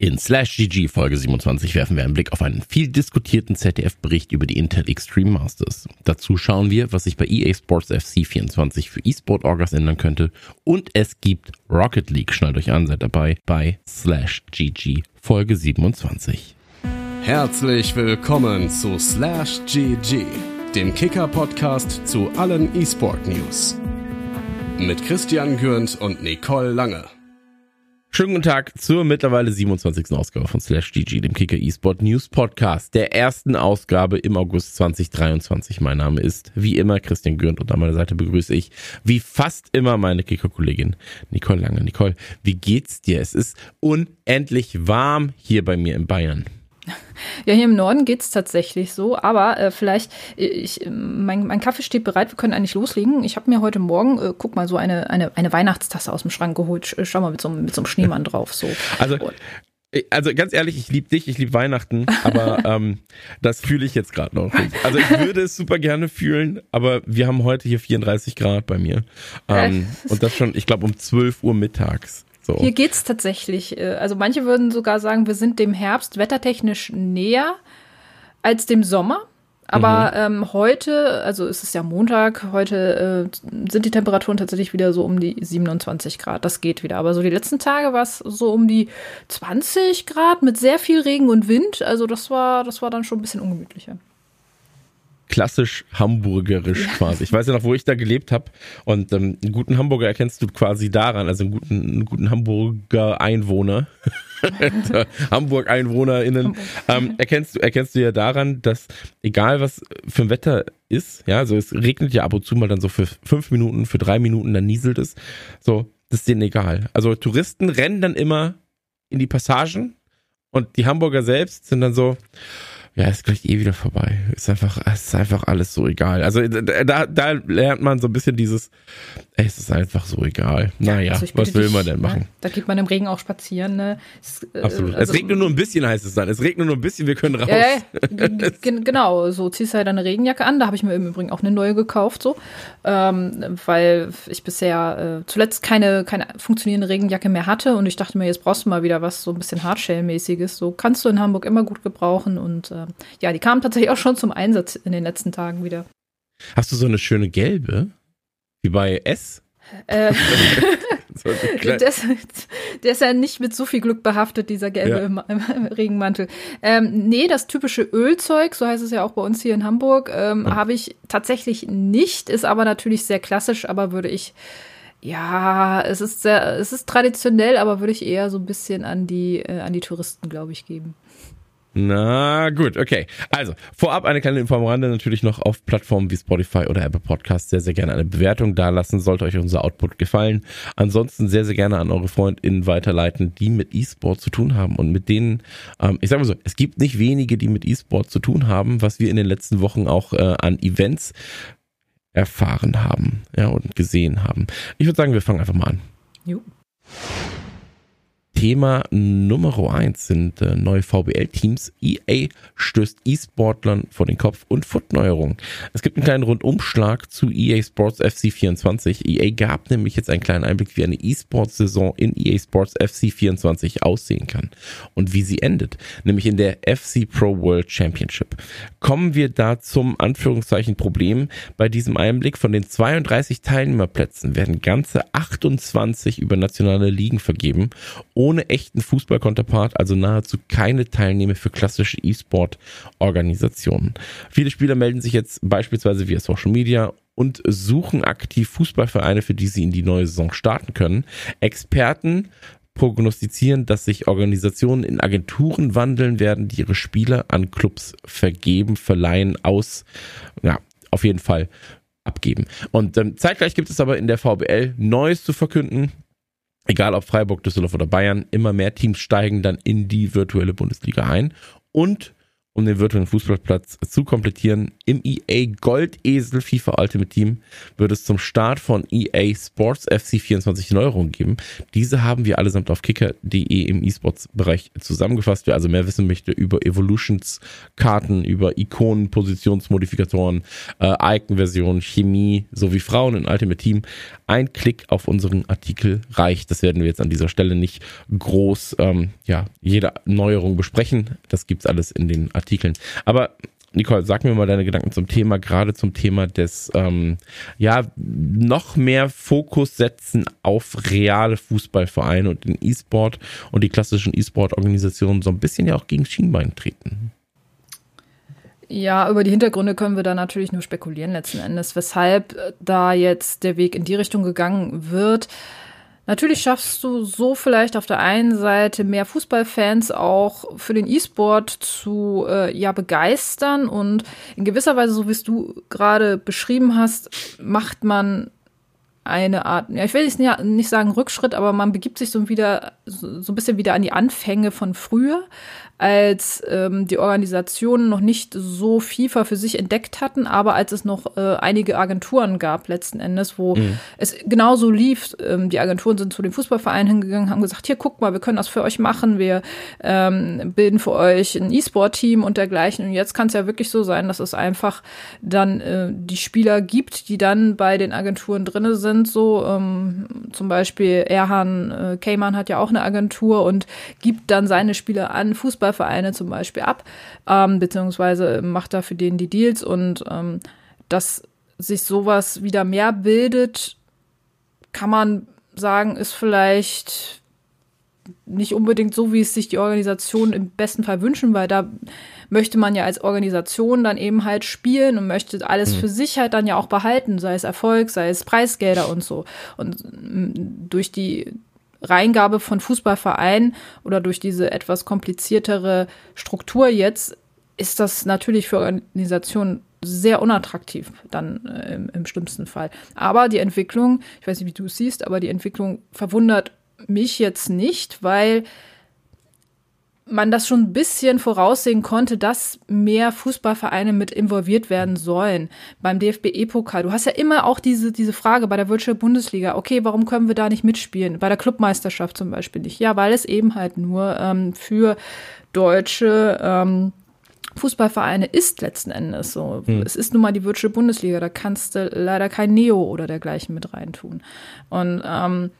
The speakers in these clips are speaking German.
In Slash GG Folge 27 werfen wir einen Blick auf einen viel diskutierten ZDF-Bericht über die Intel Extreme Masters. Dazu schauen wir, was sich bei EA Sports FC 24 für E-Sport-Orgas ändern könnte. Und es gibt Rocket League. Schnallt euch an, seid dabei bei Slash GG Folge 27. Herzlich willkommen zu Slash GG, dem Kicker-Podcast zu allen E-Sport-News. Mit Christian Gürnt und Nicole Lange. Schönen guten Tag zur mittlerweile 27. Ausgabe von Slash GG, dem Kicker eSport News Podcast, der ersten Ausgabe im August 2023. Mein Name ist wie immer Christian Gürnt und an meiner Seite begrüße ich wie fast immer meine Kicker-Kollegin Nicole Lange. Nicole, wie geht's dir? Es ist unendlich warm hier bei mir in Bayern. Ja, hier im Norden geht es tatsächlich so, aber äh, vielleicht, äh, ich, mein, mein Kaffee steht bereit, wir können eigentlich loslegen. Ich habe mir heute Morgen, äh, guck mal, so eine, eine, eine Weihnachtstasse aus dem Schrank geholt. Schau mal, mit so, mit so einem Schneemann drauf. So. Also, äh, also ganz ehrlich, ich liebe dich, ich liebe Weihnachten, aber ähm, das fühle ich jetzt gerade noch nicht. Also ich würde es super gerne fühlen, aber wir haben heute hier 34 Grad bei mir. Ähm, und das schon, ich glaube, um 12 Uhr mittags. So. Hier geht's tatsächlich. Äh, also manche würden sogar sagen, wir sind dem Herbst wettertechnisch näher als dem Sommer. Aber mhm. ähm, heute, also es ist ja Montag, heute äh, sind die Temperaturen tatsächlich wieder so um die 27 Grad. Das geht wieder. Aber so die letzten Tage war es so um die 20 Grad mit sehr viel Regen und Wind. Also das war, das war dann schon ein bisschen ungemütlicher klassisch hamburgerisch ja. quasi. Ich weiß ja noch, wo ich da gelebt habe. Und ähm, einen guten Hamburger erkennst du quasi daran, also einen guten, einen guten Hamburger Einwohner. Hamburg-EinwohnerInnen, ähm, erkennst du, erkennst du ja daran, dass egal was für ein Wetter ist, ja, also es regnet ja ab und zu mal dann so für fünf Minuten, für drei Minuten, dann nieselt es. So, das ist denen egal. Also Touristen rennen dann immer in die Passagen und die Hamburger selbst sind dann so, ja, ist gleich eh wieder vorbei. Ist einfach, ist einfach alles so egal. Also da, da lernt man so ein bisschen dieses, ey, es ist einfach so egal. Naja, also was will dich, man denn machen? Ne? Da geht man im Regen auch spazieren, ne? Es, äh, Absolut. Also, es regnet nur ein bisschen, heißt es dann. Es regnet nur ein bisschen, wir können raus. Ja, genau, so ziehst halt eine Regenjacke an. Da habe ich mir im Übrigen auch eine neue gekauft, so. Ähm, weil ich bisher äh, zuletzt keine, keine funktionierende Regenjacke mehr hatte und ich dachte mir, jetzt brauchst du mal wieder was so ein bisschen Hardshell-mäßiges. So kannst du in Hamburg immer gut gebrauchen und äh, ja, die kamen tatsächlich auch schon zum Einsatz in den letzten Tagen wieder. Hast du so eine schöne gelbe? Wie bei S? Äh, der, ist, der, ist, ja nicht mit so viel Glück behaftet, dieser gelbe ja. Regenmantel. Ähm, nee, das typische Ölzeug, so heißt es ja auch bei uns hier in Hamburg, ähm, ja. habe ich tatsächlich nicht, ist aber natürlich sehr klassisch, aber würde ich, ja, es ist sehr, es ist traditionell, aber würde ich eher so ein bisschen an die, äh, an die Touristen, glaube ich, geben. Na gut, okay. Also, vorab eine kleine Informrande natürlich noch auf Plattformen wie Spotify oder Apple Podcasts sehr, sehr gerne eine Bewertung dalassen. Sollte euch unser Output gefallen. Ansonsten sehr, sehr gerne an eure FreundInnen weiterleiten, die mit E-Sport zu tun haben und mit denen, ähm, ich sag mal so, es gibt nicht wenige, die mit E-Sport zu tun haben, was wir in den letzten Wochen auch äh, an Events erfahren haben ja, und gesehen haben. Ich würde sagen, wir fangen einfach mal an. Jo. Thema Nummer eins sind äh, neue VBL-Teams. EA stößt E-Sportlern vor den Kopf und Footneuerungen. Es gibt einen kleinen Rundumschlag zu EA Sports FC 24. EA gab nämlich jetzt einen kleinen Einblick, wie eine E-Sports-Saison in EA Sports FC 24 aussehen kann und wie sie endet, nämlich in der FC Pro World Championship. Kommen wir da zum Anführungszeichen Problem. Bei diesem Einblick von den 32 Teilnehmerplätzen werden ganze 28 über nationale Ligen vergeben ohne echten Fußballkonterpart, also nahezu keine Teilnehmer für klassische E-Sport-Organisationen. Viele Spieler melden sich jetzt beispielsweise via Social Media und suchen aktiv Fußballvereine, für die sie in die neue Saison starten können. Experten prognostizieren, dass sich Organisationen in Agenturen wandeln werden, die ihre Spieler an Clubs vergeben, verleihen, aus, ja, auf jeden Fall abgeben. Und ähm, zeitgleich gibt es aber in der VBL Neues zu verkünden egal ob Freiburg, Düsseldorf oder Bayern, immer mehr Teams steigen dann in die virtuelle Bundesliga ein. Und um den virtuellen Fußballplatz zu komplettieren. Im EA Goldesel FIFA Ultimate Team wird es zum Start von EA Sports FC 24 Neuerungen geben. Diese haben wir allesamt auf kicker.de im E-Sports-Bereich zusammengefasst. Wer also mehr wissen möchte über Evolutions-Karten, über Ikonen, Positionsmodifikatoren, äh, Icon-Versionen, Chemie sowie Frauen in Ultimate Team, ein Klick auf unseren Artikel reicht. Das werden wir jetzt an dieser Stelle nicht groß, ähm, ja, jede Neuerung besprechen. Das gibt's alles in den Artikeln. Aber Nicole, sag mir mal deine Gedanken zum Thema, gerade zum Thema des, ähm, ja, noch mehr Fokus setzen auf reale Fußballvereine und den E-Sport und die klassischen E-Sport-Organisationen so ein bisschen ja auch gegen Schienbein treten. Ja, über die Hintergründe können wir da natürlich nur spekulieren letzten Endes, weshalb da jetzt der Weg in die Richtung gegangen wird. Natürlich schaffst du so vielleicht auf der einen Seite mehr Fußballfans auch für den E-Sport zu äh, ja begeistern und in gewisser Weise, so wie es du gerade beschrieben hast, macht man eine Art, ja, ich will jetzt nicht sagen Rückschritt, aber man begibt sich so wieder so, so ein bisschen wieder an die Anfänge von früher, als ähm, die Organisationen noch nicht so FIFA für sich entdeckt hatten, aber als es noch äh, einige Agenturen gab letzten Endes, wo mhm. es genauso lief. Ähm, die Agenturen sind zu den Fußballvereinen hingegangen, haben gesagt, hier guck mal, wir können das für euch machen, wir ähm, bilden für euch ein E-Sport-Team und dergleichen. Und jetzt kann es ja wirklich so sein, dass es einfach dann äh, die Spieler gibt, die dann bei den Agenturen drinne sind. So ähm, zum Beispiel Erhan äh, Keyman hat ja auch eine Agentur und gibt dann seine Spieler an Fußball Fußballvereine zum Beispiel ab, ähm, beziehungsweise macht da für den die Deals und ähm, dass sich sowas wieder mehr bildet, kann man sagen, ist vielleicht nicht unbedingt so, wie es sich die Organisation im besten Fall wünschen, weil da möchte man ja als Organisation dann eben halt spielen und möchte alles mhm. für sich halt dann ja auch behalten, sei es Erfolg, sei es Preisgelder und so. Und mm, durch die Reingabe von Fußballvereinen oder durch diese etwas kompliziertere Struktur jetzt ist das natürlich für Organisationen sehr unattraktiv dann äh, im, im, schlimmsten Fall. Aber die Entwicklung, ich weiß nicht, wie du es siehst, aber die Entwicklung verwundert mich jetzt nicht, weil man das schon ein bisschen voraussehen konnte, dass mehr Fußballvereine mit involviert werden sollen beim DFB-E-Pokal. Du hast ja immer auch diese, diese Frage bei der Virtual Bundesliga, okay, warum können wir da nicht mitspielen? Bei der Clubmeisterschaft zum Beispiel nicht. Ja, weil es eben halt nur ähm, für deutsche ähm, Fußballvereine ist letzten Endes so. Hm. Es ist nun mal die Virtual Bundesliga, da kannst du leider kein Neo oder dergleichen mit reintun. Und ähm,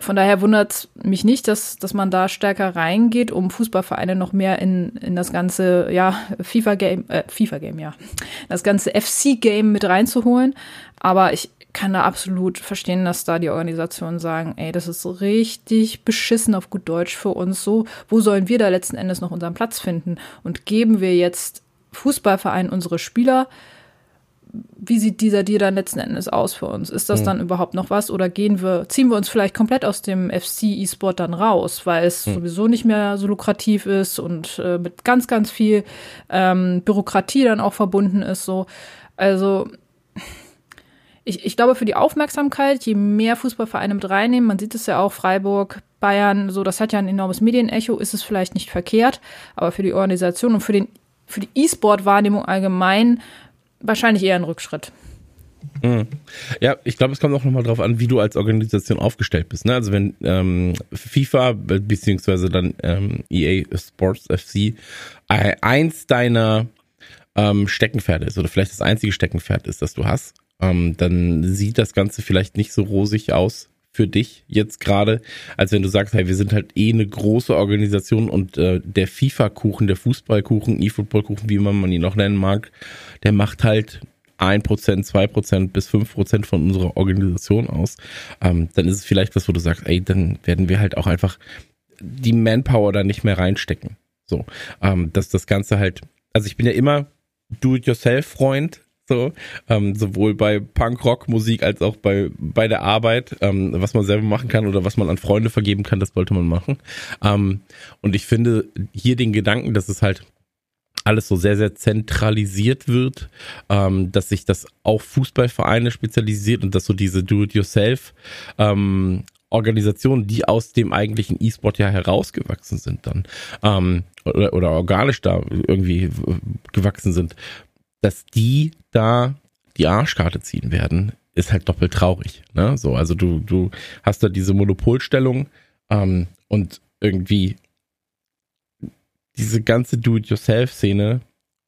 von daher wundert mich nicht, dass, dass man da stärker reingeht, um Fußballvereine noch mehr in, in das ganze, ja, FIFA-Game, äh, FIFA-Game, ja, das ganze FC-Game mit reinzuholen. Aber ich kann da absolut verstehen, dass da die Organisationen sagen, ey, das ist richtig beschissen auf gut Deutsch für uns so. Wo sollen wir da letzten Endes noch unseren Platz finden? Und geben wir jetzt Fußballvereinen unsere Spieler, wie sieht dieser Deal dann letzten Endes aus für uns? Ist das mhm. dann überhaupt noch was oder gehen wir, ziehen wir uns vielleicht komplett aus dem FC E-Sport dann raus, weil es mhm. sowieso nicht mehr so lukrativ ist und äh, mit ganz, ganz viel ähm, Bürokratie dann auch verbunden ist so. Also ich, ich glaube, für die Aufmerksamkeit, je mehr Fußballvereine mit reinnehmen, man sieht es ja auch, Freiburg, Bayern, so, das hat ja ein enormes Medienecho, ist es vielleicht nicht verkehrt, aber für die Organisation und für den für die E-Sport-Wahrnehmung allgemein wahrscheinlich eher ein Rückschritt. Mhm. Ja, ich glaube, es kommt auch nochmal drauf an, wie du als Organisation aufgestellt bist. Ne? Also wenn ähm, FIFA beziehungsweise dann ähm, EA Sports FC eins deiner ähm, Steckenpferde ist oder vielleicht das einzige Steckenpferd ist, das du hast, ähm, dann sieht das Ganze vielleicht nicht so rosig aus für dich jetzt gerade, als wenn du sagst, hey, wir sind halt eh eine große Organisation und äh, der FIFA-Kuchen, der Fußballkuchen, E-Football-Kuchen, wie man ihn noch nennen mag, der macht halt 1%, 2% bis 5% von unserer Organisation aus, ähm, dann ist es vielleicht was, wo du sagst, ey, dann werden wir halt auch einfach die Manpower da nicht mehr reinstecken. So, ähm, dass das Ganze halt, also ich bin ja immer Do-it-yourself-Freund, so, ähm, sowohl bei Punk-Rock-Musik als auch bei, bei der Arbeit, ähm, was man selber machen kann oder was man an Freunde vergeben kann, das wollte man machen. Ähm, und ich finde hier den Gedanken, dass es halt alles so sehr, sehr zentralisiert wird, ähm, dass sich das auf Fußballvereine spezialisiert und dass so diese Do-it-yourself ähm, Organisationen, die aus dem eigentlichen E-Sport ja herausgewachsen sind dann ähm, oder, oder organisch da irgendwie gewachsen sind, dass die da die Arschkarte ziehen werden, ist halt doppelt traurig. Ne? So, also du, du hast da diese Monopolstellung ähm, und irgendwie diese ganze Do-it-yourself-Szene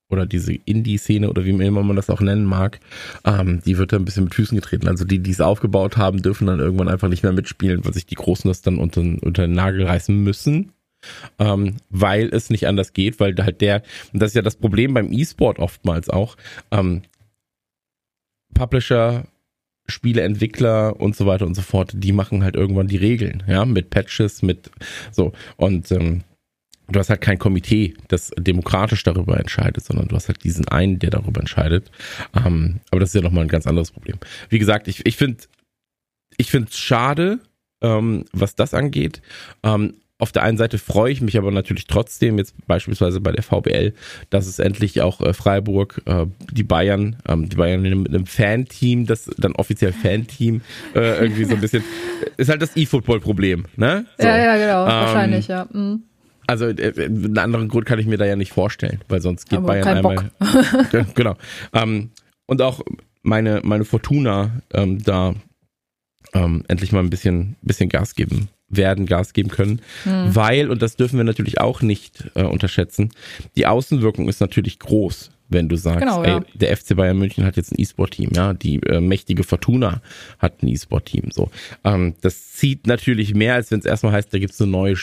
oder diese Indie-Szene oder wie immer man das auch nennen mag, ähm, die wird da ein bisschen mit Füßen getreten. Also die, die es aufgebaut haben, dürfen dann irgendwann einfach nicht mehr mitspielen, weil sich die Großen das dann unter, unter den Nagel reißen müssen. Ähm, weil es nicht anders geht, weil halt der, und das ist ja das Problem beim E-Sport oftmals auch, ähm, Publisher, Spieleentwickler und so weiter und so fort, die machen halt irgendwann die Regeln, ja, mit Patches, mit so und ähm, du hast halt kein Komitee, das demokratisch darüber entscheidet, sondern du hast halt diesen einen, der darüber entscheidet. Ähm, aber das ist ja nochmal ein ganz anderes Problem. Wie gesagt, ich, finde ich finde es schade, ähm, was das angeht. Ähm, auf der einen Seite freue ich mich aber natürlich trotzdem, jetzt beispielsweise bei der VBL, dass es endlich auch äh, Freiburg, äh, die Bayern, ähm, die Bayern mit einem Fanteam, das dann offiziell Fanteam, äh, irgendwie so ein bisschen, ist halt das E-Football-Problem, ne? So. Ja, ja, genau, ähm, wahrscheinlich, ja. Mhm. Also äh, einen anderen Grund kann ich mir da ja nicht vorstellen, weil sonst geht Aber Bayern einmal. genau. Ähm, und auch meine, meine Fortuna ähm, da ähm, endlich mal ein bisschen, bisschen Gas geben werden, Gas geben können. Hm. Weil, und das dürfen wir natürlich auch nicht äh, unterschätzen, die Außenwirkung ist natürlich groß wenn du sagst, genau, ja. ey, der FC Bayern München hat jetzt ein E-Sport-Team, ja, die äh, mächtige Fortuna hat ein E-Sport-Team, so. Ähm, das zieht natürlich mehr, als wenn es erstmal heißt, da gibt's eine neue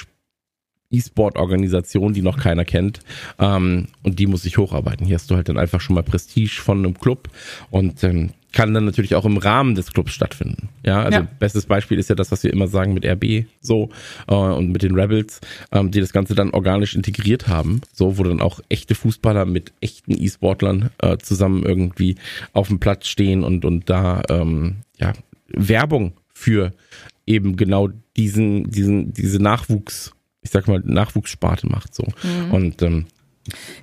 E-Sport-Organisation, die noch keiner kennt. Ähm, und die muss sich hocharbeiten. Hier hast du halt dann einfach schon mal Prestige von einem Club und ähm, kann dann natürlich auch im Rahmen des Clubs stattfinden. Ja, also ja. bestes Beispiel ist ja das, was wir immer sagen mit RB so äh, und mit den Rebels, ähm, die das Ganze dann organisch integriert haben, so wo dann auch echte Fußballer mit echten E-Sportlern äh, zusammen irgendwie auf dem Platz stehen und und da ähm, ja Werbung für eben genau diesen diesen diese Nachwuchs ich sag mal, Nachwuchssparte macht so. Mhm. Und ähm,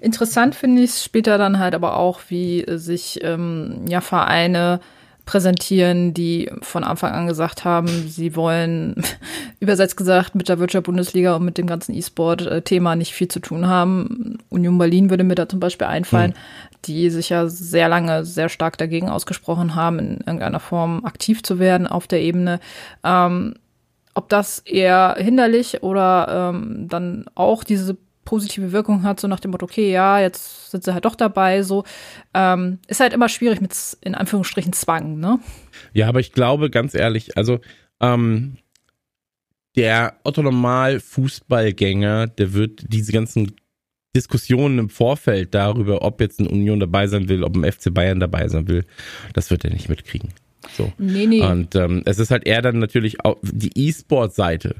Interessant finde ich es später dann halt aber auch, wie sich ähm, ja Vereine präsentieren, die von Anfang an gesagt haben, sie wollen, übersetzt gesagt, mit der Wirtschaft Bundesliga und mit dem ganzen E-Sport-Thema nicht viel zu tun haben. Union Berlin würde mir da zum Beispiel einfallen, hm. die sich ja sehr lange sehr stark dagegen ausgesprochen haben, in irgendeiner Form aktiv zu werden auf der Ebene. Ähm, ob das eher hinderlich oder ähm, dann auch diese positive Wirkung hat, so nach dem Motto, okay, ja, jetzt sind sie halt doch dabei, so, ähm, ist halt immer schwierig mit, in Anführungsstrichen, Zwang, ne? Ja, aber ich glaube, ganz ehrlich, also, ähm, der Otto-Normal-Fußballgänger, der wird diese ganzen Diskussionen im Vorfeld darüber, ob jetzt eine Union dabei sein will, ob ein FC Bayern dabei sein will, das wird er nicht mitkriegen. So. Nee, nee. Und ähm, es ist halt eher dann natürlich auch die E-Sport-Seite.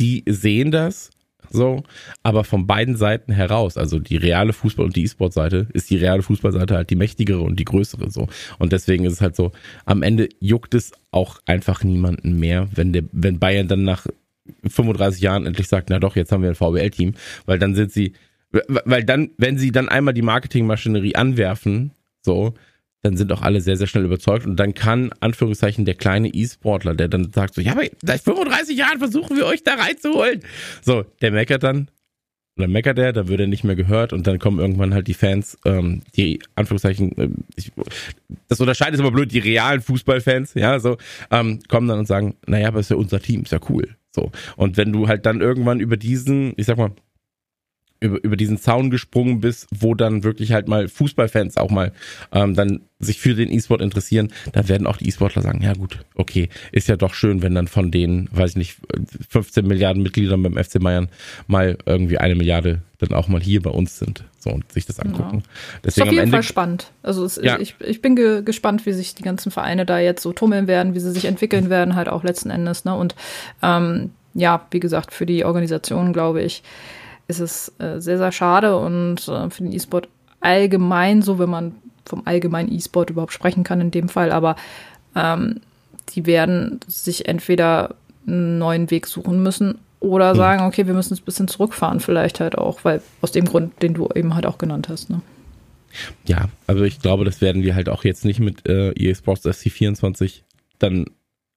Die sehen das so, aber von beiden Seiten heraus, also die reale Fußball- und die E-Sport-Seite, ist die reale Fußballseite halt die mächtigere und die größere so. Und deswegen ist es halt so, am Ende juckt es auch einfach niemanden mehr, wenn der, wenn Bayern dann nach 35 Jahren endlich sagt, na doch, jetzt haben wir ein VBL-Team, weil dann sind sie, weil dann, wenn sie dann einmal die Marketingmaschinerie anwerfen, so, dann sind auch alle sehr, sehr schnell überzeugt und dann kann, Anführungszeichen, der kleine E-Sportler, der dann sagt so, ja, aber seit 35 Jahren versuchen wir euch da reinzuholen. So, der meckert dann, oder meckert er, da wird er nicht mehr gehört und dann kommen irgendwann halt die Fans, ähm, die Anführungszeichen, äh, ich, das unterscheidet ist aber blöd, die realen Fußballfans, ja, so, ähm, kommen dann und sagen, naja, aber ist ja unser Team, ist ja cool. So. Und wenn du halt dann irgendwann über diesen, ich sag mal, über, über diesen Zaun gesprungen bist, wo dann wirklich halt mal Fußballfans auch mal ähm, dann sich für den E-Sport interessieren, dann werden auch die E-Sportler sagen, ja gut, okay, ist ja doch schön, wenn dann von den, weiß ich nicht, 15 Milliarden Mitgliedern beim FC Bayern mal irgendwie eine Milliarde dann auch mal hier bei uns sind so und sich das angucken. Ja. Deswegen ist auf jeden Fall spannend. Also es, ja. ich, ich bin ge gespannt, wie sich die ganzen Vereine da jetzt so tummeln werden, wie sie sich entwickeln werden, halt auch letzten Endes. Ne? Und ähm, ja, wie gesagt, für die Organisation glaube ich, ist es äh, sehr, sehr schade und äh, für den E-Sport allgemein, so wenn man vom allgemeinen E-Sport überhaupt sprechen kann in dem Fall, aber ähm, die werden sich entweder einen neuen Weg suchen müssen oder hm. sagen, okay, wir müssen es ein bisschen zurückfahren, vielleicht halt auch, weil aus dem Grund, den du eben halt auch genannt hast. Ne? Ja, also ich glaube, das werden wir halt auch jetzt nicht mit äh, EA Sports SC24 dann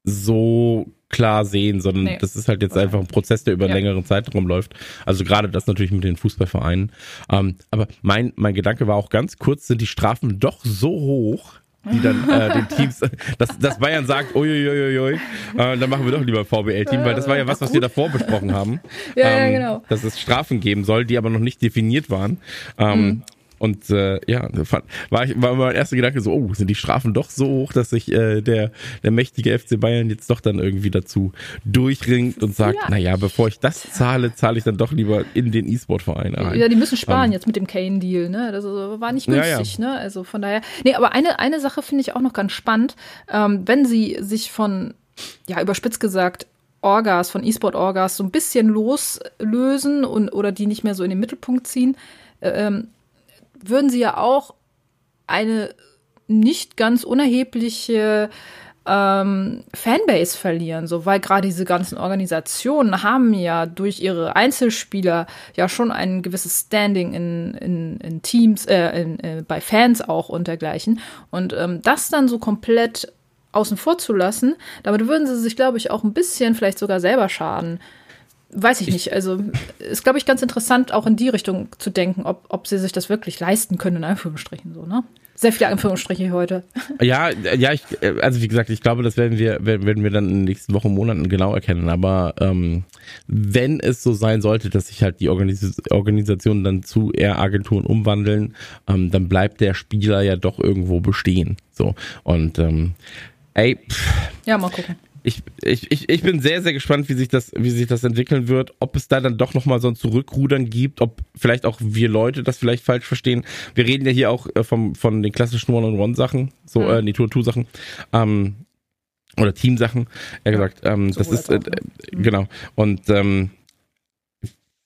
so klar sehen, sondern Nee. das ist halt jetzt einfach ein Prozess, der über einen Ja. längeren Zeitraum läuft. Also gerade das natürlich mit den Fußballvereinen. Ähm, aber mein, mein Gedanke war auch ganz kurz, sind die Strafen doch so hoch, die dann äh, den Teams, dass, dass Bayern sagt, uiuiuiui, äh, dann machen wir doch lieber ein VBL-Team, weil das war ja was, was wir davor besprochen haben. Ja, ja, ähm, genau. Dass es Strafen geben soll, die aber noch nicht definiert waren. Ähm, Mhm. Und äh, ja, fand, war, ich, war mein erster Gedanke so, oh, sind die Strafen doch so hoch, dass sich äh, der, der mächtige FC Bayern jetzt doch dann irgendwie dazu durchringt und sagt, Vielleicht. naja, bevor ich das zahle, zahle ich dann doch lieber in den E-Sport-Verein ein. Ja, die müssen sparen Ähm, jetzt mit dem Kane-Deal, ne? Das war nicht Ja, ja. günstig, ne? Also von daher. Nee, aber eine, eine Sache finde ich auch noch ganz spannend. Ähm, wenn sie sich von, ja, überspitzt gesagt, Orgas, von E-Sport-Orgas so ein bisschen loslösen und oder die nicht mehr so in den Mittelpunkt ziehen, äh, ähm, würden sie ja auch eine nicht ganz unerhebliche ähm, Fanbase verlieren, so weil gerade diese ganzen Organisationen haben ja durch ihre Einzelspieler ja schon ein gewisses Standing in, in, in Teams, äh, in, äh, bei Fans auch und dergleichen. Und ähm, das dann so komplett außen vor zu lassen, damit würden sie sich, glaube ich, auch ein bisschen vielleicht sogar selber schaden. Weiß ich nicht. Also ist, glaube ich, ganz interessant, auch in die Richtung zu denken, ob, ob sie sich das wirklich leisten können, in Anführungsstrichen so, ne? Sehr viele Anführungsstriche heute. Ja, ja, ich, äh, also wie gesagt, ich glaube, das werden wir, werden werden wir dann in den nächsten Wochen, Monaten genau erkennen. Aber ähm, wenn es so sein sollte, dass sich halt die Organis Organisationen dann zu eher Agenturen umwandeln, ähm, dann bleibt der Spieler ja doch irgendwo bestehen. So und ähm, ey, pff, Ja, mal gucken. Ich, ich, ich, ich bin sehr, sehr gespannt, wie sich das, wie sich das entwickeln wird, ob es da dann doch nochmal so ein Zurückrudern gibt, ob vielleicht auch wir Leute das vielleicht falsch verstehen. Wir reden ja hier auch äh, vom, von den klassischen One-on-One-Sachen, so, Mhm. äh, die Tour-Two-Sachen, ähm, oder Teamsachen, eher gesagt. Ähm, das Sowohl ist, äh, ne? äh, genau. Und ähm,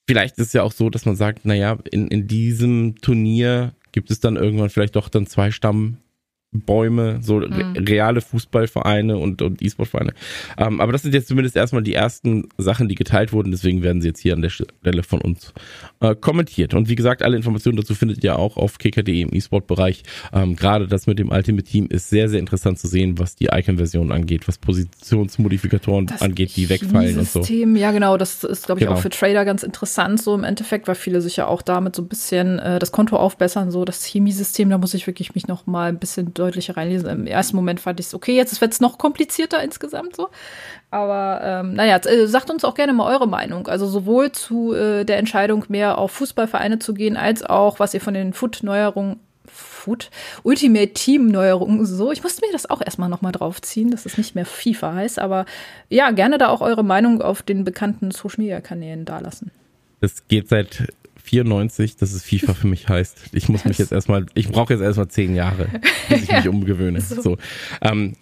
vielleicht ist es ja auch so, dass man sagt, naja, in, in diesem Turnier gibt es dann irgendwann vielleicht doch dann zwei Stammbäume, so Mhm. reale Fußballvereine und, und E-Sport-Vereine. Ähm, aber das sind jetzt zumindest erstmal die ersten Sachen, die geteilt wurden, deswegen werden sie jetzt hier an der Stelle von uns äh, kommentiert. Und wie gesagt, alle Informationen dazu findet ihr auch auf kicker.de im E-Sport-Bereich. Ähm, Gerade das mit dem Ultimate Team ist sehr, sehr interessant zu sehen, was die Icon-Version angeht, was Positionsmodifikatoren Das angeht, die wegfallen und so. Chemiesystem, Ja, genau, das ist, glaube ich, Genau. auch für Trader ganz interessant, so im Endeffekt, weil viele sich ja auch damit so ein bisschen äh, das Konto aufbessern, so das Chemiesystem, da muss ich wirklich mich noch mal ein bisschen deutlicher reinlesen. Im ersten Moment fand ich es okay, jetzt wird es noch komplizierter insgesamt so. Aber ähm, naja, äh, sagt uns auch gerne mal eure Meinung. Also sowohl zu äh, der Entscheidung, mehr auf Fußballvereine zu gehen, als auch, was ihr von den Foot-Neuerungen Foot, Ultimate Team Neuerungen so. Ich musste mir das auch erstmal nochmal draufziehen, dass es nicht mehr FIFA heißt, aber ja, gerne da auch eure Meinung auf den bekannten Social Media Kanälen dalassen. Das geht seit 94, dass es FIFA für mich heißt. Ich muss mich jetzt erstmal, ich brauche jetzt erstmal zehn Jahre, bis ich mich umgewöhne. So. So. Ähm,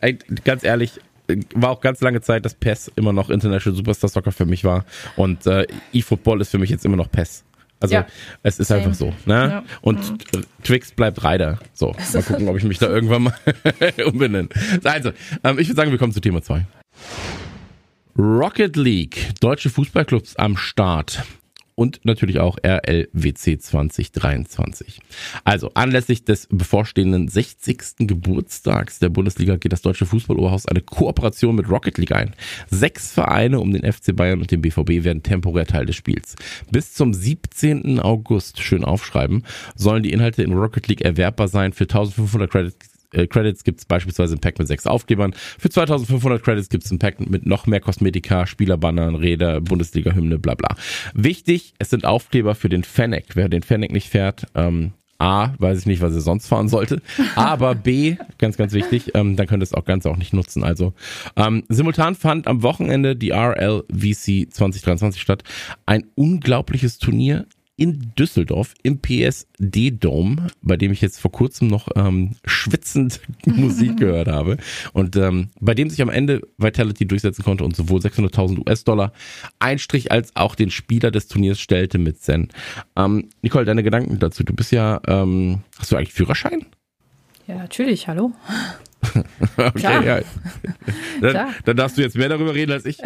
ganz ehrlich, war auch ganz lange Zeit, dass PES immer noch International Superstar Soccer für mich war. Und äh, eFootball ist für mich jetzt immer noch PES. Also Ja. es ist Same. einfach so. Ne? Ja. Und äh, Twix bleibt Ryder. So, mal gucken, ob ich mich da irgendwann mal umbenenne. Also, ähm, ich würde sagen, wir kommen zu Thema 2. Rocket League, deutsche Fußballclubs am Start. Und natürlich auch RLWC 2023. Also anlässlich des bevorstehenden 60. Geburtstags der Bundesliga geht das Deutsche Fußballoberhaus eine Kooperation mit Rocket League ein. Sechs Vereine um den FC Bayern und den BVB werden temporär Teil des Spiels. Bis zum 17. August, schön aufschreiben, sollen die Inhalte in Rocket League erwerbbar sein für 1500 Credits äh, Credits gibt es beispielsweise ein Pack mit sechs Aufklebern. Für 2500 Credits gibt es ein Pack mit noch mehr Kosmetika, Spielerbannern, Räder, Bundesliga-Hymne, bla bla. Wichtig, es sind Aufkleber für den Fennec. Wer den Fennec nicht fährt, ähm, A, weiß ich nicht, was er sonst fahren sollte. Aber B, ganz, ganz wichtig, ähm, dann könnt ihr es auch ganz auch nicht nutzen. Also ähm, simultan fand am Wochenende die RLVC 2023 statt. Ein unglaubliches Turnier in Düsseldorf im PSD Dome, bei dem ich jetzt vor kurzem noch ähm, schwitzend Musik gehört habe und ähm, bei dem sich am Ende Vitality durchsetzen konnte und sowohl 600.000 US-Dollar Einstrich als auch den Spieler des Turniers stellte mit Zen. Ähm, Nicole, deine Gedanken dazu? Du bist ja, ähm, hast du eigentlich Führerschein? Ja, natürlich, hallo. Okay, Klar. ja. Dann, Klar. dann darfst du jetzt mehr darüber reden als ich. So.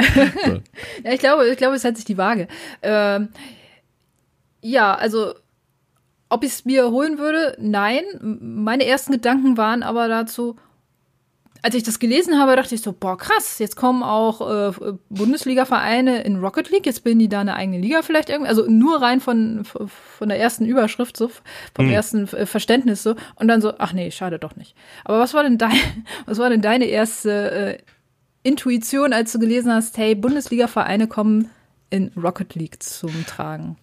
Ja, ich glaube, ich glaube, es hat sich die Waage. Ähm, ja, also ob ich es mir holen würde, nein. Meine ersten Gedanken waren aber dazu, als ich das gelesen habe, dachte ich so, boah, krass, jetzt kommen auch äh, Bundesliga-Vereine in Rocket League, jetzt bilden die da eine eigene Liga vielleicht irgendwie, also nur rein von, von der ersten Überschrift, so, vom mhm. ersten Verständnis so, und dann so, ach nee, schade doch nicht. Aber was war denn dein, was war denn deine erste äh, Intuition, als du gelesen hast, hey, Bundesliga-Vereine kommen in Rocket League zum Tragen?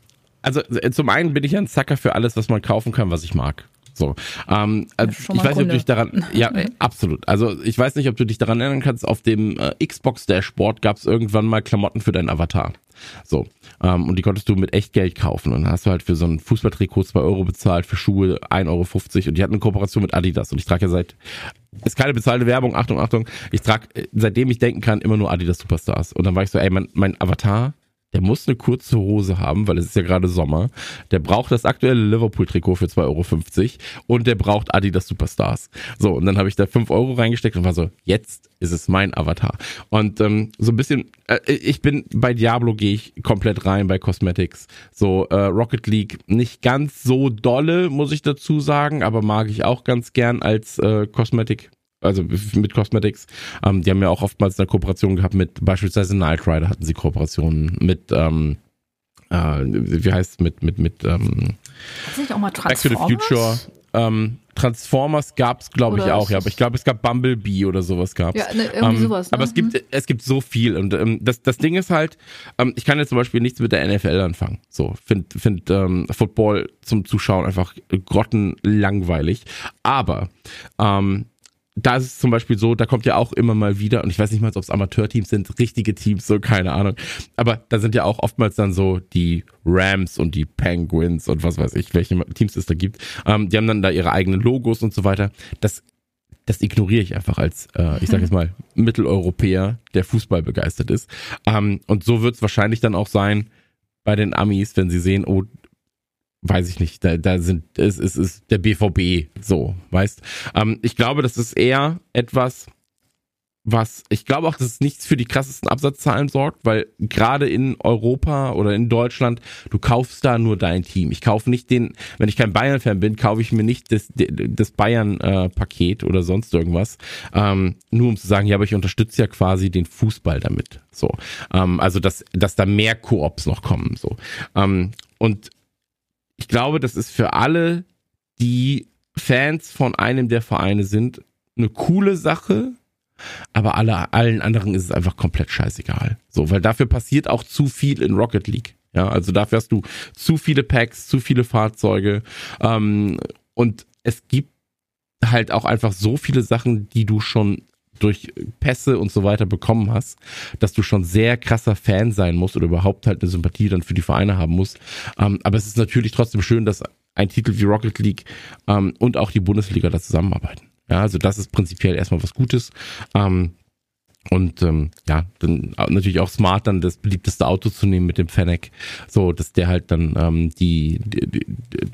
Also äh, zum einen bin ich ein Zacker für alles, was man kaufen kann, was ich mag. So, ähm, also ich weiß nicht, ob du dich daran, ja, äh, absolut. Also ich weiß nicht, ob du dich daran erinnern kannst. Auf dem äh, Xbox Dashboard gab es irgendwann mal Klamotten für deinen Avatar. So, ähm, und die konntest du mit echt Geld kaufen. Und dann hast du halt für so ein Fußballtrikot zwei Euro bezahlt, für Schuhe 1,50 Euro. Und die hatten eine Kooperation mit Adidas. Und ich trage ja seit, ist keine bezahlte Werbung, Achtung, Achtung. Ich trage, äh, seitdem ich denken kann, immer nur Adidas Superstars. Und dann war ich so, ey, mein, mein Avatar der muss eine kurze Hose haben, weil es ist ja gerade Sommer. Der braucht das aktuelle Liverpool-Trikot für 2,50 Euro und der braucht Adidas Superstars. So, und dann habe ich da 5 Euro reingesteckt und war so, jetzt ist es mein Avatar. Und ähm, so ein bisschen, äh, ich bin bei Diablo gehe ich komplett rein bei Cosmetics. So, äh, Rocket League nicht ganz so dolle, muss ich dazu sagen, aber mag ich auch ganz gern als äh, Cosmetic also mit Cosmetics. Ähm, die haben ja auch oftmals eine Kooperation gehabt mit beispielsweise Night Rider hatten sie Kooperationen mit, ähm, äh, wie heißt es, mit, mit, mit, ähm, Back to the Future. Ähm, Transformers gab es, glaube ich, auch, ja. Aber ich glaube, es gab Bumblebee oder sowas gab Ja, ne, irgendwie ähm, sowas. Ne? Aber es gibt, mhm. es gibt so viel. Und ähm, das, das Ding ist halt, ähm, ich kann jetzt zum Beispiel nichts mit der NFL anfangen. So, finde find, ähm, Football zum Zuschauen einfach grottenlangweilig. Aber ähm, da ist es zum Beispiel so, da kommt ja auch immer mal wieder, und ich weiß nicht mal, ob es Amateurteams sind, richtige Teams, so keine Ahnung. Aber da sind ja auch oftmals dann so die Rams und die Penguins und was weiß ich, welche Teams es da gibt. Ähm, die haben dann da ihre eigenen Logos und so weiter. Das, das ignoriere ich einfach als, äh, ich sage jetzt mal, Mitteleuropäer, der Fußball begeistert ist. Ähm, und so wird es wahrscheinlich dann auch sein bei den Amis, wenn sie sehen, oh, weiß ich nicht, da, da sind, es, es ist der BVB so, weißt. Ähm, ich glaube, das ist eher etwas, was, ich glaube auch, dass es nichts für die krassesten Absatzzahlen sorgt, weil gerade in Europa oder in Deutschland, du kaufst da nur dein Team. Ich kaufe nicht den, wenn ich kein Bayern-Fan bin, kaufe ich mir nicht das, das Bayern-Paket oder sonst irgendwas, ähm, nur um zu sagen, ja, aber ich unterstütze ja quasi den Fußball damit. So, ähm, also dass, dass da mehr Koops noch kommen. So, ähm, und ich glaube, das ist für alle, die Fans von einem der Vereine sind, eine coole Sache, aber alle, allen anderen ist es einfach komplett scheißegal. So, weil dafür passiert auch zu viel in Rocket League. Ja, also dafür hast du zu viele Packs, zu viele Fahrzeuge ähm, und es gibt halt auch einfach so viele Sachen, die du schon durch Pässe und so weiter bekommen hast, dass du schon sehr krasser Fan sein musst oder überhaupt halt eine Sympathie dann für die Vereine haben musst. Ähm, aber es ist natürlich trotzdem schön, dass ein Titel wie Rocket League ähm, und auch die Bundesliga da zusammenarbeiten. Ja, also das ist prinzipiell erstmal was Gutes. Ähm, und ähm, ja, dann natürlich auch smart, dann das beliebteste Auto zu nehmen mit dem Fennec, so dass der halt dann ähm, die, die,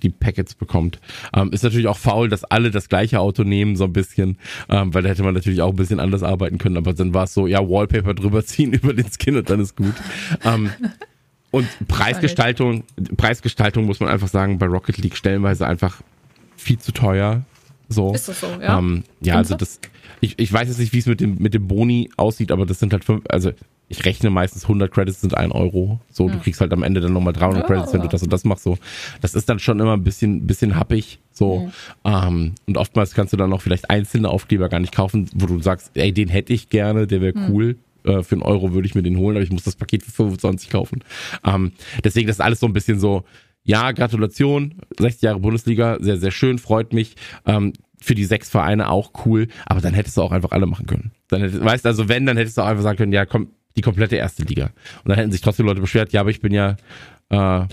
die Packets bekommt. Ähm, ist natürlich auch faul, dass alle das gleiche Auto nehmen, so ein bisschen, ähm, weil da hätte man natürlich auch ein bisschen anders arbeiten können, aber dann war es so, ja, Wallpaper drüber ziehen über den Skin und dann ist gut. Ähm, und Preisgestaltung, Preisgestaltung muss man einfach sagen, bei Rocket League stellenweise einfach viel zu teuer. So. Ist das so, ja? Ähm, ja, also das, ich, ich weiß jetzt nicht, wie es mit dem, mit dem Boni aussieht, aber das sind halt fünf, also ich rechne meistens 100 Credits sind ein Euro. So, ja. du kriegst halt am Ende dann nochmal 300 ja, Credits, wenn du das und das machst. So, das ist dann schon immer ein bisschen, bisschen happig. So, ja. ähm, und oftmals kannst du dann noch vielleicht einzelne Aufkleber gar nicht kaufen, wo du sagst, ey, den hätte ich gerne, der wäre cool. Äh, für einen Euro würde ich mir den holen, aber ich muss das Paket für 25 kaufen. Ähm, deswegen, das ist alles so ein bisschen so, ja, Gratulation, 60 Jahre Bundesliga, sehr, sehr schön, freut mich. Ähm, für die sechs Vereine auch cool, aber dann hättest du auch einfach alle machen können. Dann hättest, weißt also wenn, dann hättest du auch einfach sagen können, ja, komm, die komplette erste Liga. Und dann hätten sich trotzdem Leute beschwert, ja, aber ich bin ja äh,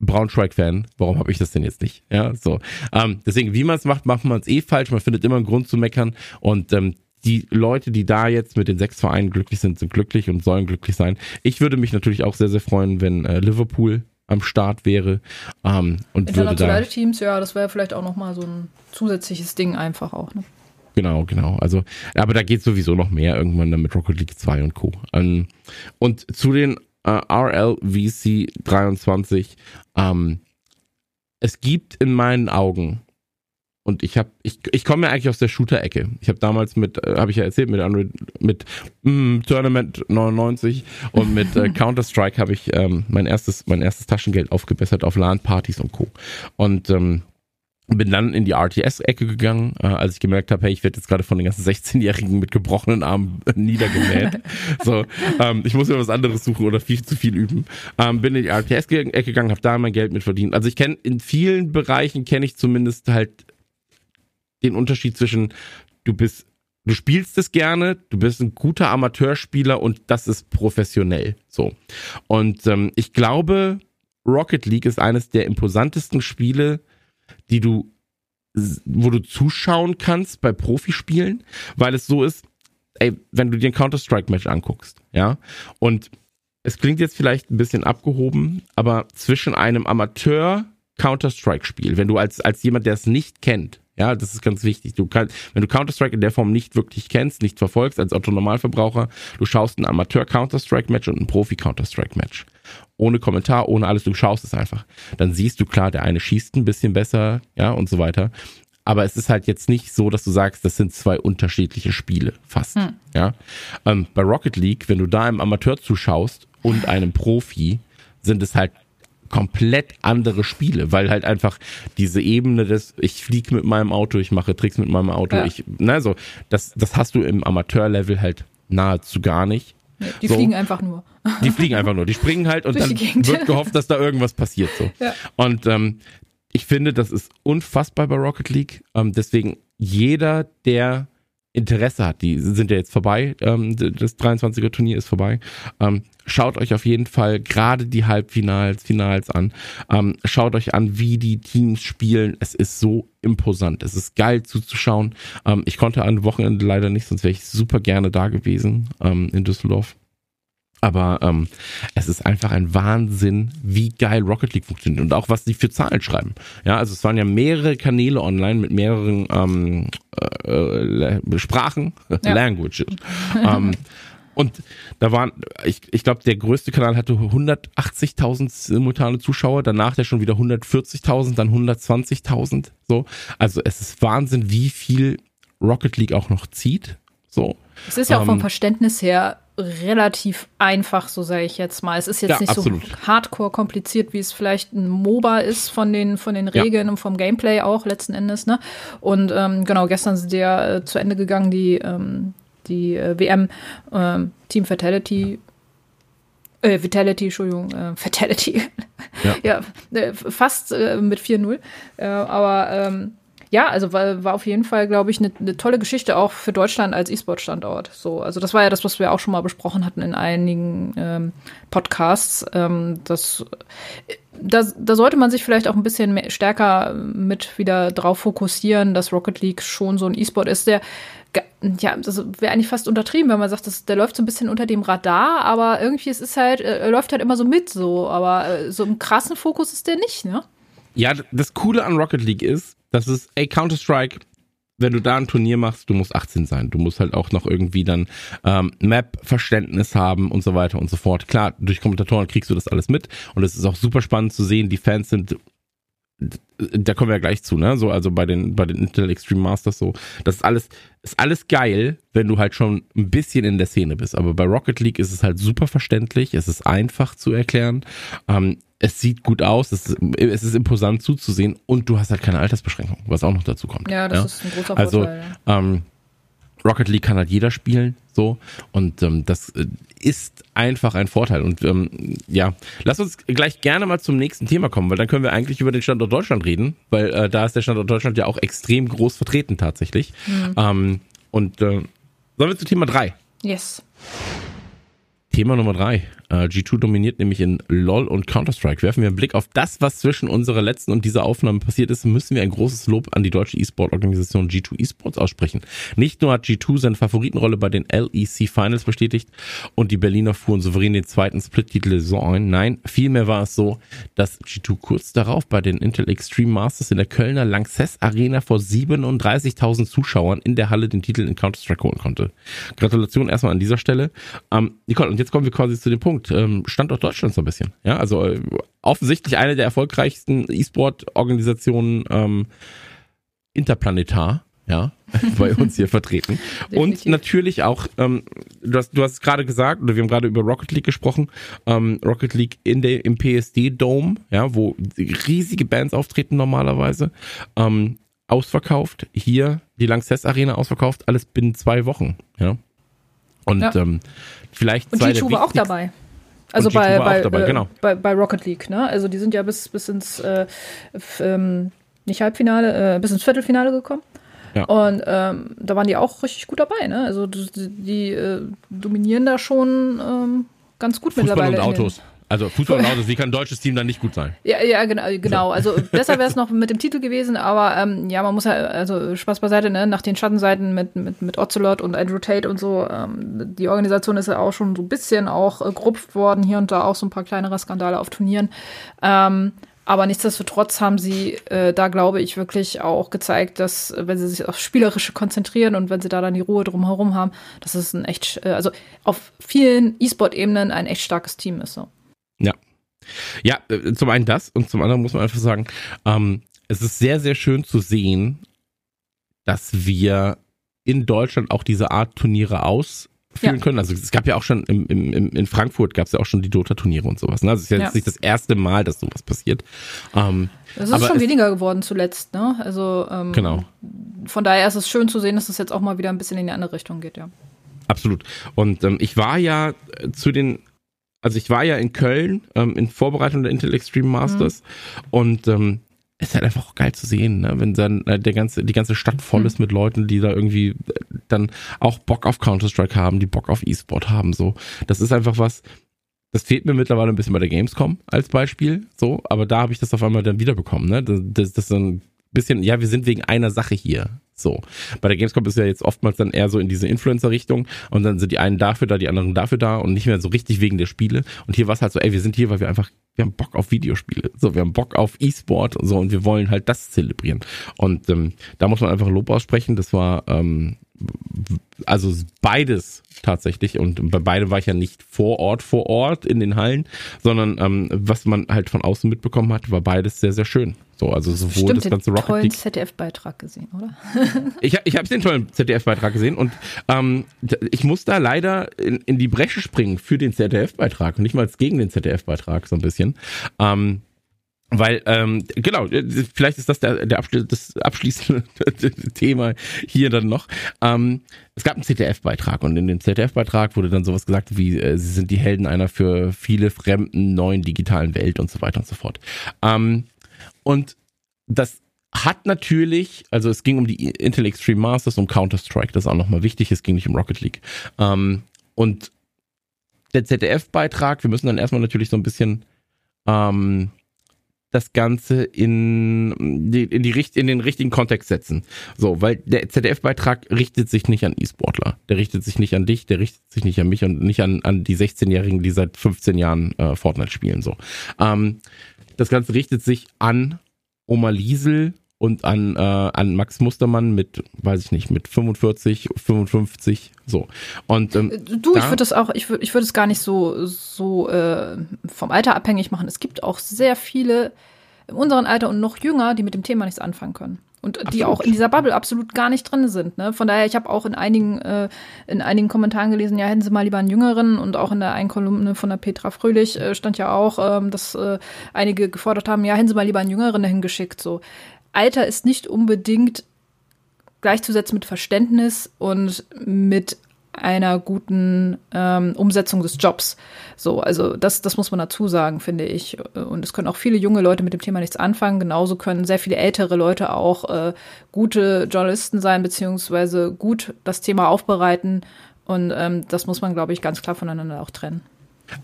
Braunschweig-Fan, warum habe ich das denn jetzt nicht? Ja, so. Ähm, deswegen, wie man es macht, macht man es eh falsch. Man findet immer einen Grund zu meckern. Und ähm, die Leute, die da jetzt mit den sechs Vereinen glücklich sind, sind glücklich und sollen glücklich sein. Ich würde mich natürlich auch sehr, sehr freuen, wenn äh, Liverpool am Start wäre. Ähm, und Internationale würde da, Teams, ja, das wäre vielleicht auch nochmal so ein zusätzliches Ding einfach auch. Ne? Genau, genau. Also, aber da geht sowieso noch mehr irgendwann dann mit Rocket League 2 und Co. Ähm, und zu den äh, RLVC 23, ähm, es gibt in meinen Augen und ich habe ich, ich komme ja eigentlich aus der Shooter-Ecke. Ich habe damals mit, äh, habe ich ja erzählt, mit Unreal, mit mm, Tournament 99 und mit äh, Counter Strike habe ich ähm, mein erstes mein erstes Taschengeld aufgebessert auf LAN-Partys und Co. Und ähm, bin dann in die RTS-Ecke gegangen, äh, als ich gemerkt habe, hey, ich werde jetzt gerade von den ganzen 16-Jährigen mit gebrochenen Armen niedergemäht. so, ähm, ich muss mir was anderes suchen oder viel zu viel üben. Ähm, bin in die RTS-Ecke gegangen, habe da mein Geld mit verdient. Also ich kenne in vielen Bereichen kenne ich zumindest halt den Unterschied zwischen du bist, du spielst es gerne, du bist ein guter Amateurspieler und das ist professionell. So. Und ähm, ich glaube, Rocket League ist eines der imposantesten Spiele, die du, wo du zuschauen kannst bei Profispielen, weil es so ist, ey, wenn du dir ein Counter-Strike-Match anguckst, ja, und es klingt jetzt vielleicht ein bisschen abgehoben, aber zwischen einem Amateur Counter-Strike-Spiel, wenn du als, als jemand, der es nicht kennt, ja, das ist ganz wichtig. Du kannst, wenn du Counter-Strike in der Form nicht wirklich kennst, nicht verfolgst als Otto-Normalverbraucher, du schaust ein Amateur-Counter-Strike-Match und ein Profi-Counter-Strike-Match. Ohne Kommentar, ohne alles, du schaust es einfach. Dann siehst du klar, der eine schießt ein bisschen besser, ja, und so weiter. Aber es ist halt jetzt nicht so, dass du sagst, das sind zwei unterschiedliche Spiele, fast. Hm. Ja. Ähm, bei Rocket League, wenn du da einem Amateur zuschaust und einem Profi, sind es halt komplett andere Spiele, weil halt einfach diese Ebene des, ich fliege mit meinem Auto, ich mache Tricks mit meinem Auto, ja. ich, ne, so, das, das hast du im Amateurlevel halt nahezu gar nicht. Die so. fliegen einfach nur. Die fliegen einfach nur. Die springen halt und dann wird gehofft, dass da irgendwas passiert. So. Ja. Und ähm, ich finde, das ist unfassbar bei Rocket League. Ähm, deswegen jeder, der Interesse hat, die sind ja jetzt vorbei, ähm, das 23er Turnier ist vorbei. Ähm, schaut euch auf jeden Fall gerade die Halbfinals, Finals an. Ähm, schaut euch an, wie die Teams spielen. Es ist so imposant. Es ist geil zuzuschauen. Ich konnte an Wochenende leider nicht, sonst wäre ich super gerne da gewesen in Düsseldorf. Aber ähm, es ist einfach ein Wahnsinn, wie geil Rocket League funktioniert und auch was die für Zahlen schreiben. Ja, also es waren ja mehrere Kanäle online mit mehreren ähm, äh, äh Sprachen, ja. Languages. ähm, und da waren, ich, ich glaube, der größte Kanal hatte 180.000 simultane Zuschauer, danach der schon wieder 140.000, dann 120.000. So, also es ist Wahnsinn, wie viel Rocket League auch noch zieht. So. Es ist ja auch vom ähm, Verständnis her relativ einfach, so sage ich jetzt mal. Es ist jetzt ja, nicht absolut. so hardcore kompliziert, wie es vielleicht ein MOBA ist von den, von den Regeln ja. und vom Gameplay auch letzten Endes. Ne? Und ähm, genau, gestern sind ja äh, zu Ende gegangen die, ähm, die äh, WM äh, Team Fatality. Äh, Vitality, Entschuldigung, äh, Fatality. Ja, ja äh, fast äh, mit 4-0. Äh, aber ähm, ja, also war, war auf jeden Fall, glaube ich, eine ne tolle Geschichte auch für Deutschland als E-Sport-Standort. So, also das war ja das, was wir auch schon mal besprochen hatten in einigen ähm, Podcasts. Ähm, das, da, da sollte man sich vielleicht auch ein bisschen mehr, stärker mit wieder drauf fokussieren, dass Rocket League schon so ein E-Sport ist, der ja, das wäre eigentlich fast untertrieben, wenn man sagt, das, der läuft so ein bisschen unter dem Radar, aber irgendwie es ist halt, äh, er läuft halt immer so mit so, aber äh, so im krassen Fokus ist der nicht, ne? Ja, das Coole an Rocket League ist, dass es, ey, Counter-Strike, wenn du da ein Turnier machst, du musst 18 sein. Du musst halt auch noch irgendwie dann ähm, Map-Verständnis haben und so weiter und so fort. Klar, durch Kommentatoren kriegst du das alles mit und es ist auch super spannend zu sehen. Die Fans sind da kommen wir ja gleich zu, ne? So, also bei den, bei den Intel Extreme Masters so. Das ist alles, ist alles geil, wenn du halt schon ein bisschen in der Szene bist. Aber bei Rocket League ist es halt super verständlich, es ist einfach zu erklären. Ähm, es sieht gut aus, es ist, es ist imposant zuzusehen und du hast halt keine Altersbeschränkung, was auch noch dazu kommt. Ja, das ja? ist ein großer also, Vorteil. Also, ähm, Rocket League kann halt jeder spielen, so. Und ähm, das äh, ist einfach ein Vorteil. Und ähm, ja, lass uns gleich gerne mal zum nächsten Thema kommen, weil dann können wir eigentlich über den Standort Deutschland reden, weil äh, da ist der Standort Deutschland ja auch extrem groß vertreten tatsächlich. Mhm. Ähm, und äh, sollen wir zu Thema 3? Yes. Thema Nummer drei. Äh, G2 dominiert nämlich in LOL und Counter-Strike. Werfen wir einen Blick auf das, was zwischen unserer letzten und dieser Aufnahme passiert ist, müssen wir ein großes Lob an die deutsche E-Sport-Organisation G2 Esports aussprechen. Nicht nur hat G2 seine Favoritenrolle bei den LEC Finals bestätigt und die Berliner fuhren souverän den zweiten Split-Titel Saison ein. Nein, vielmehr war es so, dass G2 kurz darauf bei den Intel Extreme Masters in der Kölner Lanxess Arena vor 37.000 Zuschauern in der Halle den Titel in Counter-Strike holen konnte. Gratulation erstmal an dieser Stelle. Ähm, Nicole, und jetzt kommen wir quasi zu dem Punkt. Punkt. Ähm, Standort Deutschland so ein bisschen. Ja, also äh, offensichtlich eine der erfolgreichsten E-Sport-Organisationen ähm, interplanetar, ja, bei uns hier vertreten. Und natürlich auch, ähm, du hast, du hast gerade gesagt, oder wir haben gerade über Rocket League gesprochen, ähm, Rocket League in der, im PSD Dome, ja, wo riesige Bands auftreten normalerweise, ähm, ausverkauft. Hier die Lanxess Arena ausverkauft, alles binnen zwei Wochen, ja. Und ja. ähm, vielleicht Und G2 war auch dabei. Also bei, bei, dabei, äh, genau. bei, bei Rocket League, ne? Also die sind ja bis, bis ins äh, ähm, nicht Halbfinale, äh, bis ins Viertelfinale gekommen. Ja. Und ähm, da waren die auch richtig gut dabei, ne? Also die, die äh, dominieren da schon ähm, ganz gut Fußball mittlerweile. Und Autos. Also Fußball und Autos, wie kann ein deutsches Team dann nicht gut sein? Ja, ja, genau. genau. Also besser wäre es noch mit dem Titel gewesen, aber ähm, ja, man muss ja, also Spaß beiseite, ne? Nach den Schattenseiten mit, mit, mit Ocelot und Andrew Tate und so, ähm, die Organisation ist ja auch schon so ein bisschen auch äh, gerupft worden, hier und da auch so ein paar kleinere Skandale auf Turnieren. Ähm, aber nichtsdestotrotz haben sie äh, da, glaube ich, wirklich auch gezeigt, dass, wenn sie sich auf Spielerische konzentrieren und wenn sie da dann die Ruhe drumherum haben, dass es ein echt, äh, also auf vielen E-Sport-Ebenen ein echt starkes Team ist. So. Ja. Ja, äh, zum einen das und zum anderen muss man einfach sagen, ähm, es ist sehr, sehr schön zu sehen, dass wir in Deutschland auch diese Art Turniere aus führen ja. können. Also es gab ja auch schon im, im, im in Frankfurt gab es ja auch schon die Dota-Turniere und sowas. Ne? Also es ist ja, ja. nicht das erste Mal, dass sowas passiert. Ähm, das ist schon weniger geworden zuletzt, ne? Also ähm, genau. von daher ist es schön zu sehen, dass es jetzt auch mal wieder ein bisschen in die andere Richtung geht, ja. Absolut. Und ähm, ich war ja zu den also ich war ja in Köln ähm, in Vorbereitung der Intel Extreme Masters mhm. und ähm, es ist halt einfach auch geil zu sehen, ne? wenn dann äh, der ganze, die ganze Stadt voll ist mit Leuten, die da irgendwie äh, dann auch Bock auf Counter-Strike haben, die Bock auf E-Sport haben. So, das ist einfach was, das fehlt mir mittlerweile ein bisschen bei der Gamescom als Beispiel. So, aber da habe ich das auf einmal dann wiederbekommen. Ne? Das, das, das ist ein bisschen, ja, wir sind wegen einer Sache hier. So. Bei der Gamescom ist ja jetzt oftmals dann eher so in diese Influencer-Richtung und dann sind die einen dafür da, die anderen dafür da und nicht mehr so richtig wegen der Spiele. Und hier war es halt so, ey, wir sind hier, weil wir einfach, wir haben Bock auf Videospiele. So, wir haben Bock auf E-Sport so und wir wollen halt das zelebrieren. Und ähm, da muss man einfach Lob aussprechen. Das war ähm, also beides tatsächlich und bei beidem war ich ja nicht vor Ort vor Ort in den Hallen, sondern ähm, was man halt von außen mitbekommen hat, war beides sehr sehr schön. So, also sowohl das ganze Rocket tollen ZDF-Beitrag gesehen, oder? ich ich habe den tollen ZDF-Beitrag gesehen und ähm, ich muss da leider in, in die Bresche springen für den ZDF-Beitrag und nicht mal gegen den ZDF-Beitrag so ein bisschen. Ähm, weil, ähm, genau, vielleicht ist das der, der Abschli das abschließende Thema hier dann noch. Ähm, es gab einen ZDF-Beitrag und in dem ZDF-Beitrag wurde dann sowas gesagt wie, äh, sie sind die Helden einer für viele fremden neuen digitalen Welt und so weiter und so fort. Ähm, und das hat natürlich, also es ging um die Intel Extreme Masters, um Counter-Strike, das ist auch nochmal wichtig, es ging nicht um Rocket League. Ähm, und der ZDF-Beitrag, wir müssen dann erstmal natürlich so ein bisschen ähm, das Ganze in, die, in, die, in den richtigen Kontext setzen. So, weil der ZDF-Beitrag richtet sich nicht an E-Sportler. Der richtet sich nicht an dich, der richtet sich nicht an mich und nicht an, an die 16-Jährigen, die seit 15 Jahren äh, Fortnite spielen. So. Ähm, das Ganze richtet sich an Oma Liesel und an, äh, an Max Mustermann mit, weiß ich nicht, mit 45, 55, so. Und ähm, du, da, ich würde das auch, ich würde, ich würde es gar nicht so, so äh, vom Alter abhängig machen. Es gibt auch sehr viele in unserem Alter und noch jünger, die mit dem Thema nichts anfangen können. Und absolut. die auch in dieser Bubble absolut gar nicht drin sind. Ne? Von daher, ich habe auch in einigen, äh, in einigen Kommentaren gelesen, ja, hätten sie mal lieber einen Jüngeren und auch in der einen Kolumne von der Petra Fröhlich äh, stand ja auch, ähm, dass äh, einige gefordert haben, ja, hätten sie mal lieber einen Jüngeren dahin geschickt. So. Alter ist nicht unbedingt gleichzusetzen mit Verständnis und mit einer guten ähm, Umsetzung des Jobs. So, also das, das muss man dazu sagen, finde ich. Und es können auch viele junge Leute mit dem Thema nichts anfangen. Genauso können sehr viele ältere Leute auch äh, gute Journalisten sein, beziehungsweise gut das Thema aufbereiten. Und ähm, das muss man, glaube ich, ganz klar voneinander auch trennen.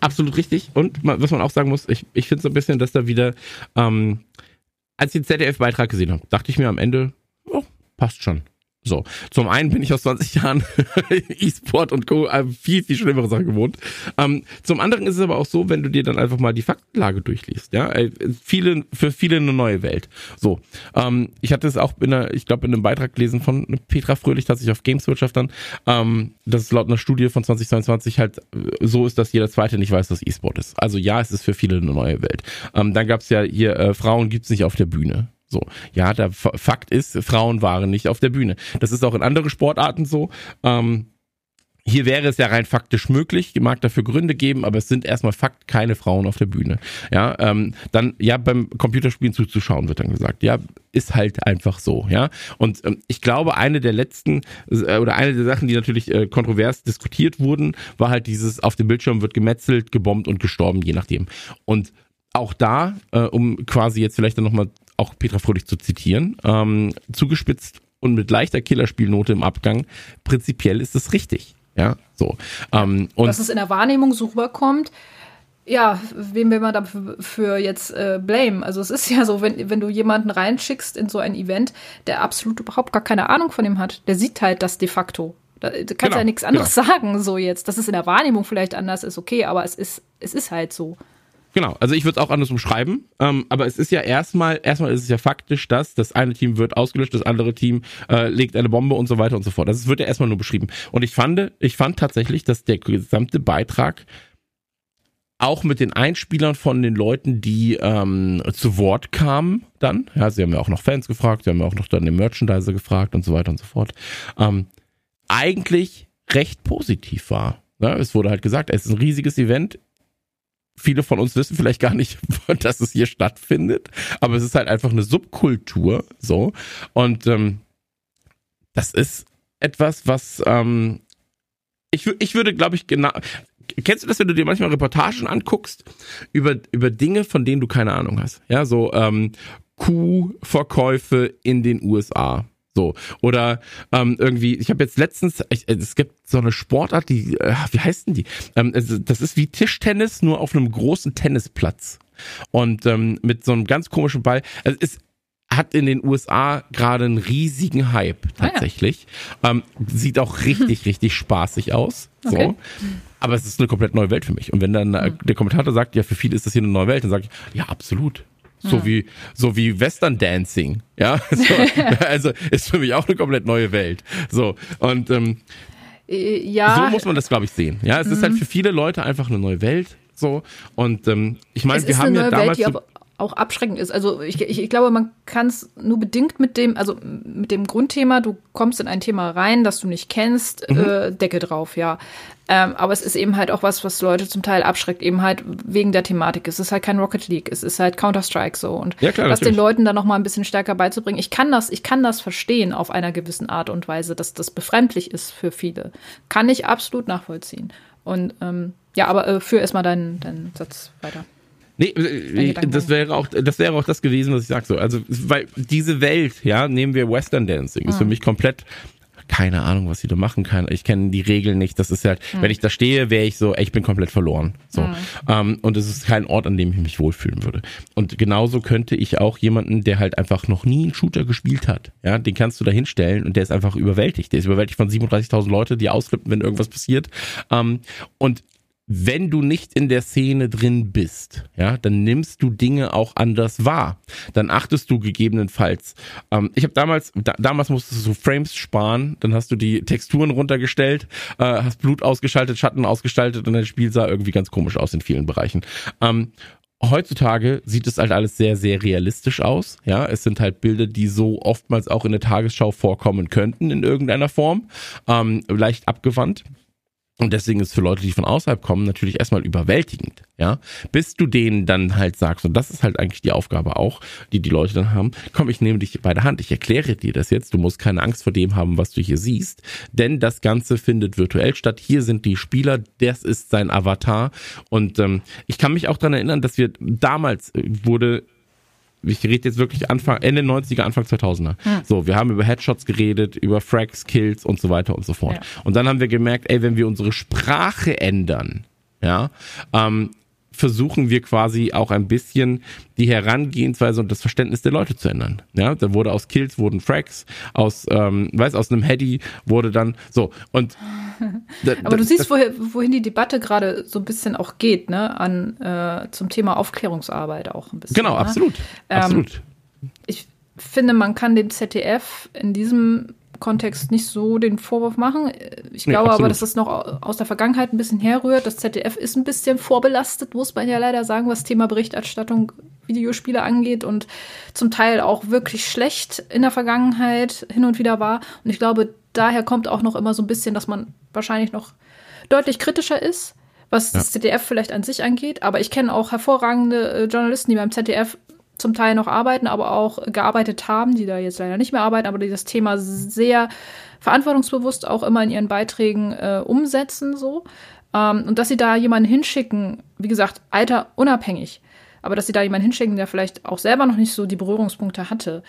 Absolut richtig. Und was man auch sagen muss, ich, ich finde so ein bisschen, dass da wieder, ähm, als ich den ZDF-Beitrag gesehen habe, dachte ich mir am Ende, oh, passt schon. So, zum einen bin ich aus 20 Jahren E-Sport und Co. Äh, viel, viel schlimmere Sachen gewohnt. Ähm, zum anderen ist es aber auch so, wenn du dir dann einfach mal die Faktenlage durchliest, ja, äh, viele, für viele eine neue Welt. So, ähm, ich hatte es auch in einer, ich glaube, in einem Beitrag gelesen von Petra Fröhlich, tatsächlich auf Gameswirtschaft dann, ähm, dass es laut einer Studie von 2022 halt äh, so ist, dass jeder Zweite nicht weiß, was E-Sport ist. Also ja, es ist für viele eine neue Welt. Ähm, dann gab es ja hier, äh, Frauen gibt's nicht auf der Bühne. So, ja, der Fakt ist, Frauen waren nicht auf der Bühne. Das ist auch in anderen Sportarten so. Ähm, hier wäre es ja rein faktisch möglich, mag dafür Gründe geben, aber es sind erstmal Fakt keine Frauen auf der Bühne. Ja, ähm, dann ja beim Computerspielen zuzuschauen wird dann gesagt. Ja, ist halt einfach so. Ja, und ähm, ich glaube, eine der letzten äh, oder eine der Sachen, die natürlich äh, kontrovers diskutiert wurden, war halt dieses auf dem Bildschirm wird gemetzelt, gebombt und gestorben, je nachdem. Und auch da, äh, um quasi jetzt vielleicht dann nochmal auch Petra Fröhlich zu zitieren, ähm, zugespitzt und mit leichter Killerspielnote im Abgang, prinzipiell ist es richtig. Ja, so. Ähm, und Dass es in der Wahrnehmung so rüberkommt, ja, wem will man dafür jetzt äh, blame? Also es ist ja so, wenn, wenn du jemanden reinschickst in so ein Event, der absolut überhaupt gar keine Ahnung von ihm hat, der sieht halt das de facto. Da, du kannst genau, ja nichts anderes genau. sagen, so jetzt. Dass es in der Wahrnehmung vielleicht anders ist, okay, aber es ist, es ist halt so. Genau, also ich würde es auch anders umschreiben, ähm, aber es ist ja erstmal, erstmal ist es ja faktisch, dass das eine Team wird ausgelöscht, das andere Team äh, legt eine Bombe und so weiter und so fort. Das wird ja erstmal nur beschrieben. Und ich fand, ich fand tatsächlich, dass der gesamte Beitrag auch mit den Einspielern von den Leuten, die ähm, zu Wort kamen, dann, ja, sie haben ja auch noch Fans gefragt, sie haben ja auch noch dann den Merchandiser gefragt und so weiter und so fort, ähm, eigentlich recht positiv war. Ja, es wurde halt gesagt, es ist ein riesiges Event viele von uns wissen vielleicht gar nicht, dass es hier stattfindet, aber es ist halt einfach eine Subkultur, so. Und ähm, das ist etwas, was ähm, ich, ich würde, glaube ich, genau. Kennst du das, wenn du dir manchmal Reportagen anguckst über, über Dinge, von denen du keine Ahnung hast? Ja, so ähm, Kuhverkäufe in den USA. So. Oder ähm, irgendwie, ich habe jetzt letztens, ich, es gibt so eine Sportart, die, äh, wie heißt denn die? Ähm, das ist wie Tischtennis, nur auf einem großen Tennisplatz. Und ähm, mit so einem ganz komischen Ball. Also es hat in den USA gerade einen riesigen Hype tatsächlich. Ah, ja. ähm, sieht auch richtig, richtig spaßig aus. So. Okay. Aber es ist eine komplett neue Welt für mich. Und wenn dann äh, der Kommentator sagt, ja, für viele ist das hier eine neue Welt, dann sage ich, ja, absolut. So ja. wie, so wie Western Dancing. Ja, so, also ist für mich auch eine komplett neue Welt. So, und, ähm, äh, ja. So muss man das, glaube ich, sehen. Ja, es mhm. ist halt mhm. für viele Leute einfach eine neue Welt. So, und ähm, ich meine, wir haben ja damals. Welt, auch abschreckend ist. Also ich, ich, ich glaube, man kann es nur bedingt mit dem, also mit dem Grundthema, du kommst in ein Thema rein, das du nicht kennst, mhm. äh, Decke drauf, ja. Ähm, aber es ist eben halt auch was, was Leute zum Teil abschreckt, eben halt wegen der Thematik. Es ist halt kein Rocket League, es ist halt Counter-Strike so. Und ja, klar, das den Leuten dann noch mal ein bisschen stärker beizubringen. Ich kann das, ich kann das verstehen auf einer gewissen Art und Weise, dass das befremdlich ist für viele. Kann ich absolut nachvollziehen. Und ähm, ja, aber äh, führ erstmal deinen, deinen Satz weiter. Nee, äh, das wäre auch, das wäre auch das gewesen, was ich sag so. Also, weil diese Welt, ja, nehmen wir Western Dancing, ist für ah. mich komplett keine Ahnung, was sie da machen kann. Ich kenne die Regeln nicht. Das ist halt, mhm. wenn ich da stehe, wäre ich so, ey, ich bin komplett verloren. So. Mhm. Ähm, und es ist kein Ort, an dem ich mich wohlfühlen würde. Und genauso könnte ich auch jemanden, der halt einfach noch nie einen Shooter gespielt hat, ja, den kannst du da hinstellen und der ist einfach überwältigt. Der ist überwältigt von 37.000 Leute, die ausflippen, wenn irgendwas passiert. Ähm, und wenn du nicht in der Szene drin bist, ja, dann nimmst du Dinge auch anders wahr. Dann achtest du gegebenenfalls. Ähm, ich habe damals, da, damals musstest du Frames sparen, dann hast du die Texturen runtergestellt, äh, hast Blut ausgeschaltet, Schatten ausgestaltet und dein Spiel sah irgendwie ganz komisch aus in vielen Bereichen. Ähm, heutzutage sieht es halt alles sehr, sehr realistisch aus. Ja, es sind halt Bilder, die so oftmals auch in der Tagesschau vorkommen könnten in irgendeiner Form, ähm, leicht abgewandt. Und deswegen ist für Leute, die von außerhalb kommen, natürlich erstmal überwältigend, ja. Bis du denen dann halt sagst, und das ist halt eigentlich die Aufgabe auch, die die Leute dann haben, komm, ich nehme dich bei der Hand, ich erkläre dir das jetzt, du musst keine Angst vor dem haben, was du hier siehst, denn das Ganze findet virtuell statt. Hier sind die Spieler, das ist sein Avatar. Und ähm, ich kann mich auch daran erinnern, dass wir damals äh, wurde ich rede jetzt wirklich Anfang, Ende 90er, Anfang 2000er. Hm. So, wir haben über Headshots geredet, über Frags, Kills und so weiter und so fort. Ja. Und dann haben wir gemerkt, ey, wenn wir unsere Sprache ändern, ja, ähm, versuchen wir quasi auch ein bisschen die Herangehensweise und das Verständnis der Leute zu ändern. Ja, da wurde aus Kills wurden Fracks, aus, ähm, weiß, aus einem Heady wurde dann so und. Da, Aber du siehst, wohin, wohin die Debatte gerade so ein bisschen auch geht, ne, an äh, zum Thema Aufklärungsarbeit auch ein bisschen. Genau, ne? absolut, ähm, absolut. Ich finde, man kann dem ZDF in diesem Kontext nicht so den Vorwurf machen. Ich glaube nee, aber, dass das noch aus der Vergangenheit ein bisschen herrührt. Das ZDF ist ein bisschen vorbelastet, muss man ja leider sagen, was Thema Berichterstattung Videospiele angeht und zum Teil auch wirklich schlecht in der Vergangenheit hin und wieder war. Und ich glaube, daher kommt auch noch immer so ein bisschen, dass man wahrscheinlich noch deutlich kritischer ist, was ja. das ZDF vielleicht an sich angeht. Aber ich kenne auch hervorragende äh, Journalisten, die beim ZDF zum Teil noch arbeiten, aber auch gearbeitet haben, die da jetzt leider nicht mehr arbeiten, aber die das Thema sehr verantwortungsbewusst auch immer in ihren Beiträgen äh, umsetzen so. Ähm, und dass sie da jemanden hinschicken, wie gesagt, Alter unabhängig, aber dass sie da jemanden hinschicken, der vielleicht auch selber noch nicht so die Berührungspunkte hatte,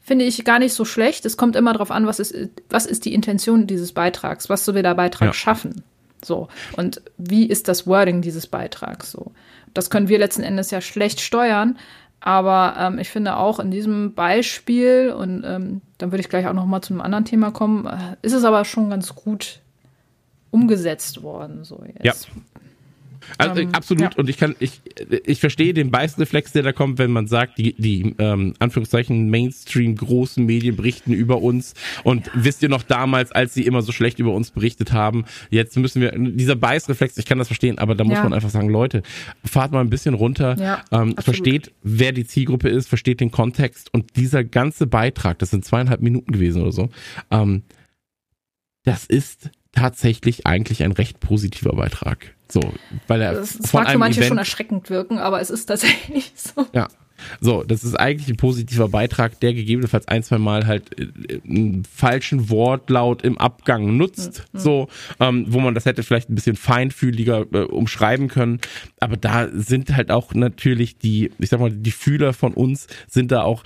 finde ich gar nicht so schlecht. Es kommt immer darauf an, was ist, was ist die Intention dieses Beitrags, was soll der Beitrag ja. schaffen. So. Und wie ist das Wording dieses Beitrags so? Das können wir letzten Endes ja schlecht steuern. Aber ähm, ich finde auch in diesem Beispiel, und ähm, dann würde ich gleich auch noch mal zu einem anderen Thema kommen, äh, ist es aber schon ganz gut umgesetzt worden. So jetzt. Ja. Also, ähm, absolut. Ja. Und ich kann, ich, ich verstehe den Beißreflex, der da kommt, wenn man sagt, die, die ähm, Anführungszeichen Mainstream großen Medien berichten über uns. Und wisst ihr noch damals, als sie immer so schlecht über uns berichtet haben, jetzt müssen wir, dieser Beißreflex, ich kann das verstehen, aber da muss ja. man einfach sagen, Leute, fahrt mal ein bisschen runter, ja, ähm, versteht, wer die Zielgruppe ist, versteht den Kontext und dieser ganze Beitrag, das sind zweieinhalb Minuten gewesen oder so, ähm, das ist tatsächlich eigentlich ein recht positiver Beitrag. So, weil er das, das mag für manche Event, schon erschreckend wirken, aber es ist tatsächlich so. Ja. So, das ist eigentlich ein positiver Beitrag, der gegebenenfalls ein, zwei Mal halt äh, einen falschen Wortlaut im Abgang nutzt, mhm. so, ähm, wo man das hätte vielleicht ein bisschen feinfühliger äh, umschreiben können. Aber da sind halt auch natürlich die, ich sag mal, die Fühler von uns sind da auch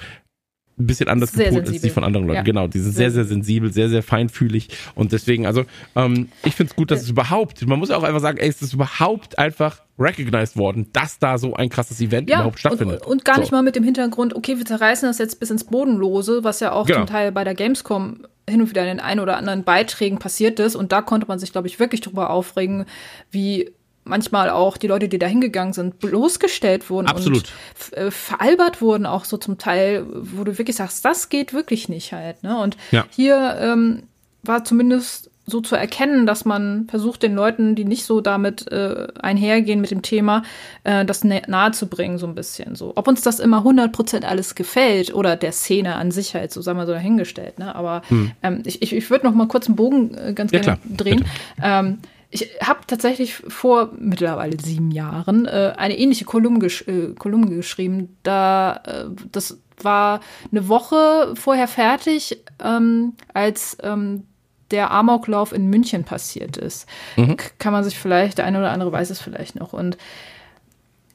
ein bisschen anders sehr gepolt als die von anderen Leuten. Ja. Genau, die sind sehr, sehr sensibel, sehr, sehr feinfühlig und deswegen, also ähm, ich finde es gut, dass es überhaupt, man muss auch einfach sagen, ey, es ist überhaupt einfach recognized worden, dass da so ein krasses Event ja, überhaupt stattfindet. Und, und gar so. nicht mal mit dem Hintergrund, okay, wir zerreißen das jetzt bis ins Bodenlose, was ja auch genau. zum Teil bei der Gamescom hin und wieder in den ein oder anderen Beiträgen passiert ist. Und da konnte man sich, glaube ich, wirklich drüber aufregen, wie manchmal auch die Leute, die da hingegangen sind, bloßgestellt wurden Absolut. und äh, veralbert wurden, auch so zum Teil, wo du wirklich sagst, das geht wirklich nicht halt. Ne? Und ja. hier ähm, war zumindest so zu erkennen, dass man versucht, den Leuten, die nicht so damit äh, einhergehen mit dem Thema, äh, das nahe zu bringen, so ein bisschen. So. Ob uns das immer 100% alles gefällt oder der Szene an sich halt, so sagen wir so dahingestellt. Ne? Aber hm. ähm, ich, ich, ich würde noch mal kurz einen Bogen äh, ganz ja, gerne klar. drehen. Ähm, ich habe tatsächlich vor mittlerweile sieben Jahren äh, eine ähnliche Kolumne, gesch äh, Kolumne geschrieben. Da äh, das war eine Woche vorher fertig, ähm, als ähm, der Amoklauf in München passiert ist. Mhm. Kann man sich vielleicht, der eine oder andere weiß es vielleicht noch. Und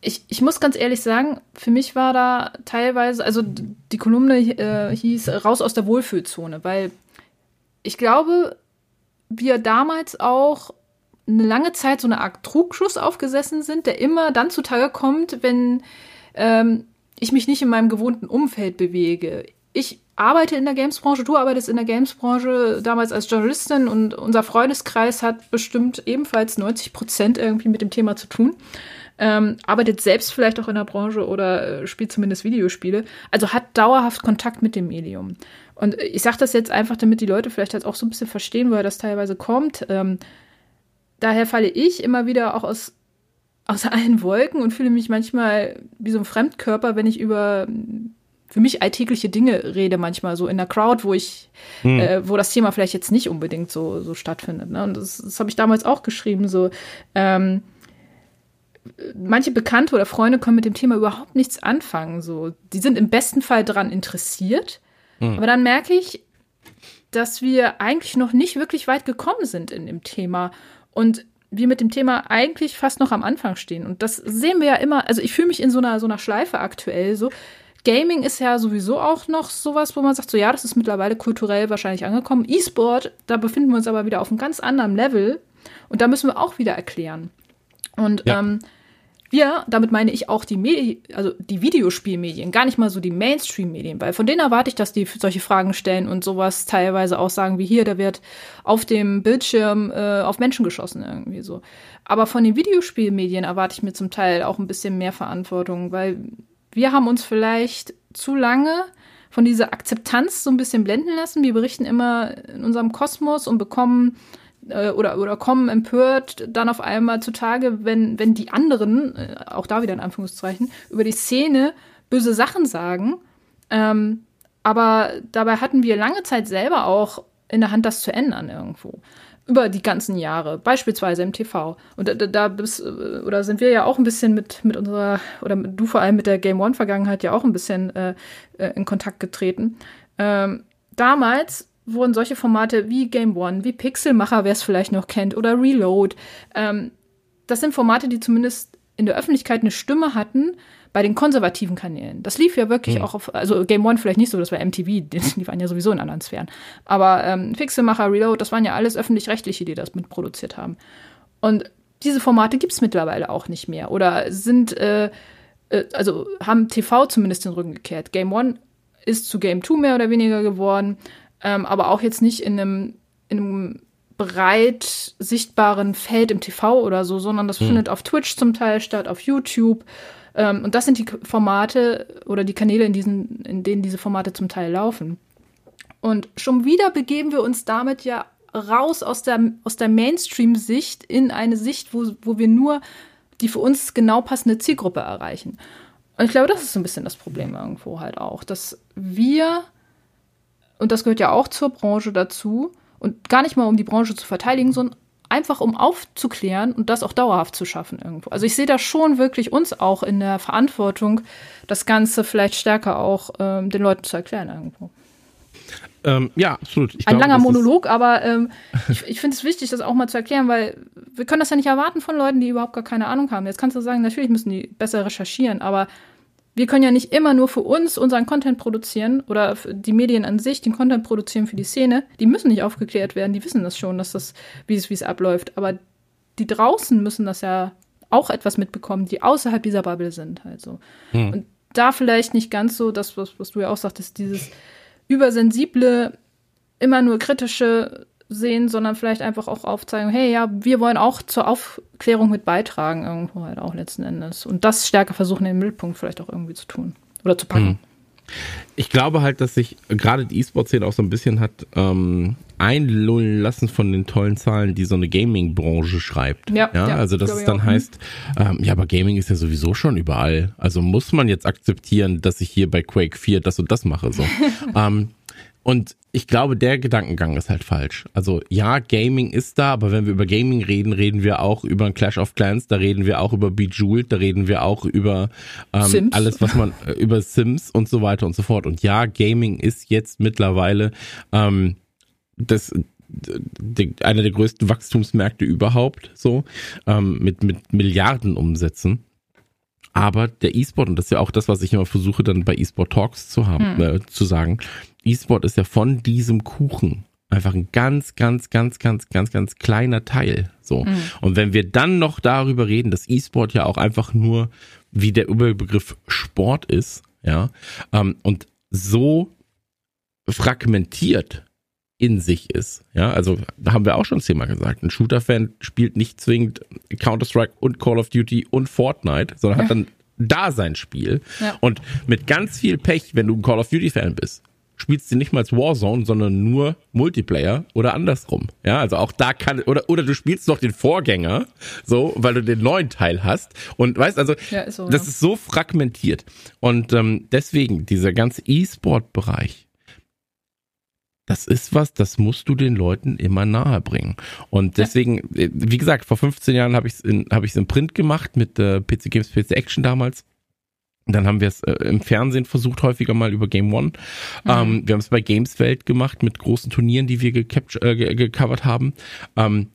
ich, ich muss ganz ehrlich sagen, für mich war da teilweise, also die Kolumne äh, hieß Raus aus der Wohlfühlzone, weil ich glaube, wir damals auch eine lange Zeit so eine Art Trugschluss aufgesessen sind, der immer dann zutage kommt, wenn ähm, ich mich nicht in meinem gewohnten Umfeld bewege. Ich arbeite in der Gamesbranche, du arbeitest in der Gamesbranche damals als Journalistin und unser Freundeskreis hat bestimmt ebenfalls 90 Prozent irgendwie mit dem Thema zu tun. Ähm, arbeitet selbst vielleicht auch in der Branche oder äh, spielt zumindest Videospiele. Also hat dauerhaft Kontakt mit dem Medium. Und ich sage das jetzt einfach, damit die Leute vielleicht halt auch so ein bisschen verstehen, woher das teilweise kommt. Ähm, daher falle ich immer wieder auch aus, aus allen Wolken und fühle mich manchmal wie so ein Fremdkörper, wenn ich über für mich alltägliche Dinge rede, manchmal so in der Crowd, wo ich, hm. äh, wo das Thema vielleicht jetzt nicht unbedingt so, so stattfindet. Ne? Und das, das habe ich damals auch geschrieben, so ähm, manche Bekannte oder Freunde können mit dem Thema überhaupt nichts anfangen. So, die sind im besten Fall daran interessiert, hm. aber dann merke ich, dass wir eigentlich noch nicht wirklich weit gekommen sind in dem Thema und wir mit dem Thema eigentlich fast noch am Anfang stehen. Und das sehen wir ja immer, also ich fühle mich in so einer, so einer Schleife aktuell so. Gaming ist ja sowieso auch noch sowas, wo man sagt, so ja, das ist mittlerweile kulturell wahrscheinlich angekommen. E-Sport, da befinden wir uns aber wieder auf einem ganz anderen Level. Und da müssen wir auch wieder erklären. Und ja. ähm, wir, damit meine ich auch die Medi also die Videospielmedien, gar nicht mal so die Mainstream-Medien, weil von denen erwarte ich, dass die solche Fragen stellen und sowas teilweise auch sagen wie hier, da wird auf dem Bildschirm äh, auf Menschen geschossen irgendwie so. Aber von den Videospielmedien erwarte ich mir zum Teil auch ein bisschen mehr Verantwortung, weil wir haben uns vielleicht zu lange von dieser Akzeptanz so ein bisschen blenden lassen. Wir berichten immer in unserem Kosmos und bekommen äh, oder, oder kommen empört dann auf einmal zutage, wenn, wenn die anderen, äh, auch da wieder in Anführungszeichen, über die Szene böse Sachen sagen. Ähm, aber dabei hatten wir lange Zeit selber auch in der Hand, das zu ändern irgendwo. Über die ganzen Jahre, beispielsweise im TV. Und da, da bist, äh, oder sind wir ja auch ein bisschen mit, mit unserer, oder du vor allem mit der Game One-Vergangenheit ja auch ein bisschen äh in Kontakt getreten. Ähm, damals wurden solche Formate wie Game One, wie Pixelmacher, wer es vielleicht noch kennt, oder Reload, ähm, das sind Formate, die zumindest in der Öffentlichkeit eine Stimme hatten bei den konservativen Kanälen. Das lief ja wirklich mhm. auch auf, also Game One vielleicht nicht so, das war MTV, die waren ja sowieso in anderen Sphären. Aber ähm, Pixelmacher, Reload, das waren ja alles öffentlich-rechtliche, die das mitproduziert haben. Und diese Formate gibt es mittlerweile auch nicht mehr. Oder sind, äh, äh, also haben TV zumindest den Rücken gekehrt. Game One ist zu Game Two mehr oder weniger geworden ähm, aber auch jetzt nicht in einem, in einem breit sichtbaren Feld im TV oder so, sondern das hm. findet auf Twitch zum Teil statt, auf YouTube. Ähm, und das sind die Formate oder die Kanäle, in, diesen, in denen diese Formate zum Teil laufen. Und schon wieder begeben wir uns damit ja raus aus der, aus der Mainstream-Sicht in eine Sicht, wo, wo wir nur die für uns genau passende Zielgruppe erreichen. Und ich glaube, das ist so ein bisschen das Problem irgendwo halt auch, dass wir und das gehört ja auch zur Branche dazu, und gar nicht mal um die Branche zu verteidigen, sondern einfach um aufzuklären und das auch dauerhaft zu schaffen irgendwo. Also ich sehe da schon wirklich uns auch in der Verantwortung, das Ganze vielleicht stärker auch ähm, den Leuten zu erklären irgendwo. Ähm, ja, absolut. Ich Ein glaube, langer Monolog, aber ähm, ich, ich finde es wichtig, das auch mal zu erklären, weil wir können das ja nicht erwarten von Leuten, die überhaupt gar keine Ahnung haben. Jetzt kannst du sagen, natürlich müssen die besser recherchieren, aber wir können ja nicht immer nur für uns unseren Content produzieren oder die Medien an sich den Content produzieren für die Szene. Die müssen nicht aufgeklärt werden, die wissen das schon, dass das, wie es, wie es abläuft. Aber die draußen müssen das ja auch etwas mitbekommen, die außerhalb dieser Bubble sind. Also. Hm. Und da vielleicht nicht ganz so, das, was, was du ja auch sagtest, dieses übersensible, immer nur kritische sehen, sondern vielleicht einfach auch aufzeigen, hey, ja, wir wollen auch zur Aufklärung mit beitragen, irgendwo halt auch letzten Endes. Und das stärker versuchen, den Mittelpunkt vielleicht auch irgendwie zu tun oder zu packen. Hm. Ich glaube halt, dass sich gerade die E-Sport-Szene auch so ein bisschen hat ähm, einlullen lassen von den tollen Zahlen, die so eine Gaming-Branche schreibt. Ja, ja, ja also dass es dann auch. heißt, ähm, ja, aber Gaming ist ja sowieso schon überall. Also muss man jetzt akzeptieren, dass ich hier bei Quake 4 das und das mache. So. ähm, und ich glaube, der Gedankengang ist halt falsch. Also ja, Gaming ist da, aber wenn wir über Gaming reden, reden wir auch über Clash of Clans, da reden wir auch über Bejeweled, da reden wir auch über ähm, alles, was man über Sims und so weiter und so fort. Und ja, Gaming ist jetzt mittlerweile ähm, das einer der größten Wachstumsmärkte überhaupt, so ähm, mit mit Milliarden Umsätzen. Aber der E-Sport, und das ist ja auch das, was ich immer versuche, dann bei E-Sport Talks zu haben, hm. äh, zu sagen, E-Sport ist ja von diesem Kuchen einfach ein ganz, ganz, ganz, ganz, ganz, ganz kleiner Teil. So. Mhm. Und wenn wir dann noch darüber reden, dass E-Sport ja auch einfach nur wie der Überbegriff Sport ist, ja, ähm, und so fragmentiert in sich ist. Ja, also da haben wir auch schon das Thema gesagt. Ein Shooter-Fan spielt nicht zwingend Counter-Strike und Call of Duty und Fortnite, sondern ja. hat dann da sein Spiel. Ja. Und mit ganz viel Pech, wenn du ein Call of Duty-Fan bist, spielst du nicht mal als Warzone, sondern nur Multiplayer oder andersrum. Ja, also auch da kann, oder, oder du spielst noch den Vorgänger, so, weil du den neuen Teil hast. Und weißt, also, ja, ist so, das ja. ist so fragmentiert. Und ähm, deswegen, dieser ganze E-Sport-Bereich, das ist was, das musst du den Leuten immer nahe bringen. Und deswegen. Äh, wie gesagt, vor 15 Jahren habe ich es in, hab ich's im Print gemacht mit äh, PC Games, PC Action damals. Dann haben wir es äh, im Fernsehen versucht, häufiger mal über Game One. Mhm. Ähm, wir haben es bei Gameswelt gemacht mit großen Turnieren, die wir äh, gecovert haben. Ähm,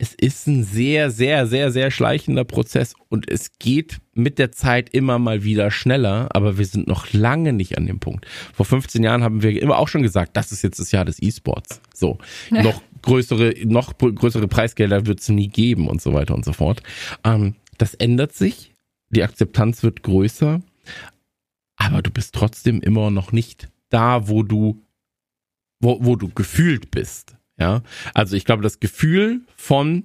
es ist ein sehr, sehr, sehr, sehr schleichender Prozess und es geht mit der Zeit immer mal wieder schneller, aber wir sind noch lange nicht an dem Punkt. Vor 15 Jahren haben wir immer auch schon gesagt, das ist jetzt das Jahr des E-Sports. So, ja. noch größere, noch größere Preisgelder wird es nie geben und so weiter und so fort. Ähm, das ändert sich die Akzeptanz wird größer, aber du bist trotzdem immer noch nicht da, wo du, wo, wo du gefühlt bist. Ja, also ich glaube, das Gefühl von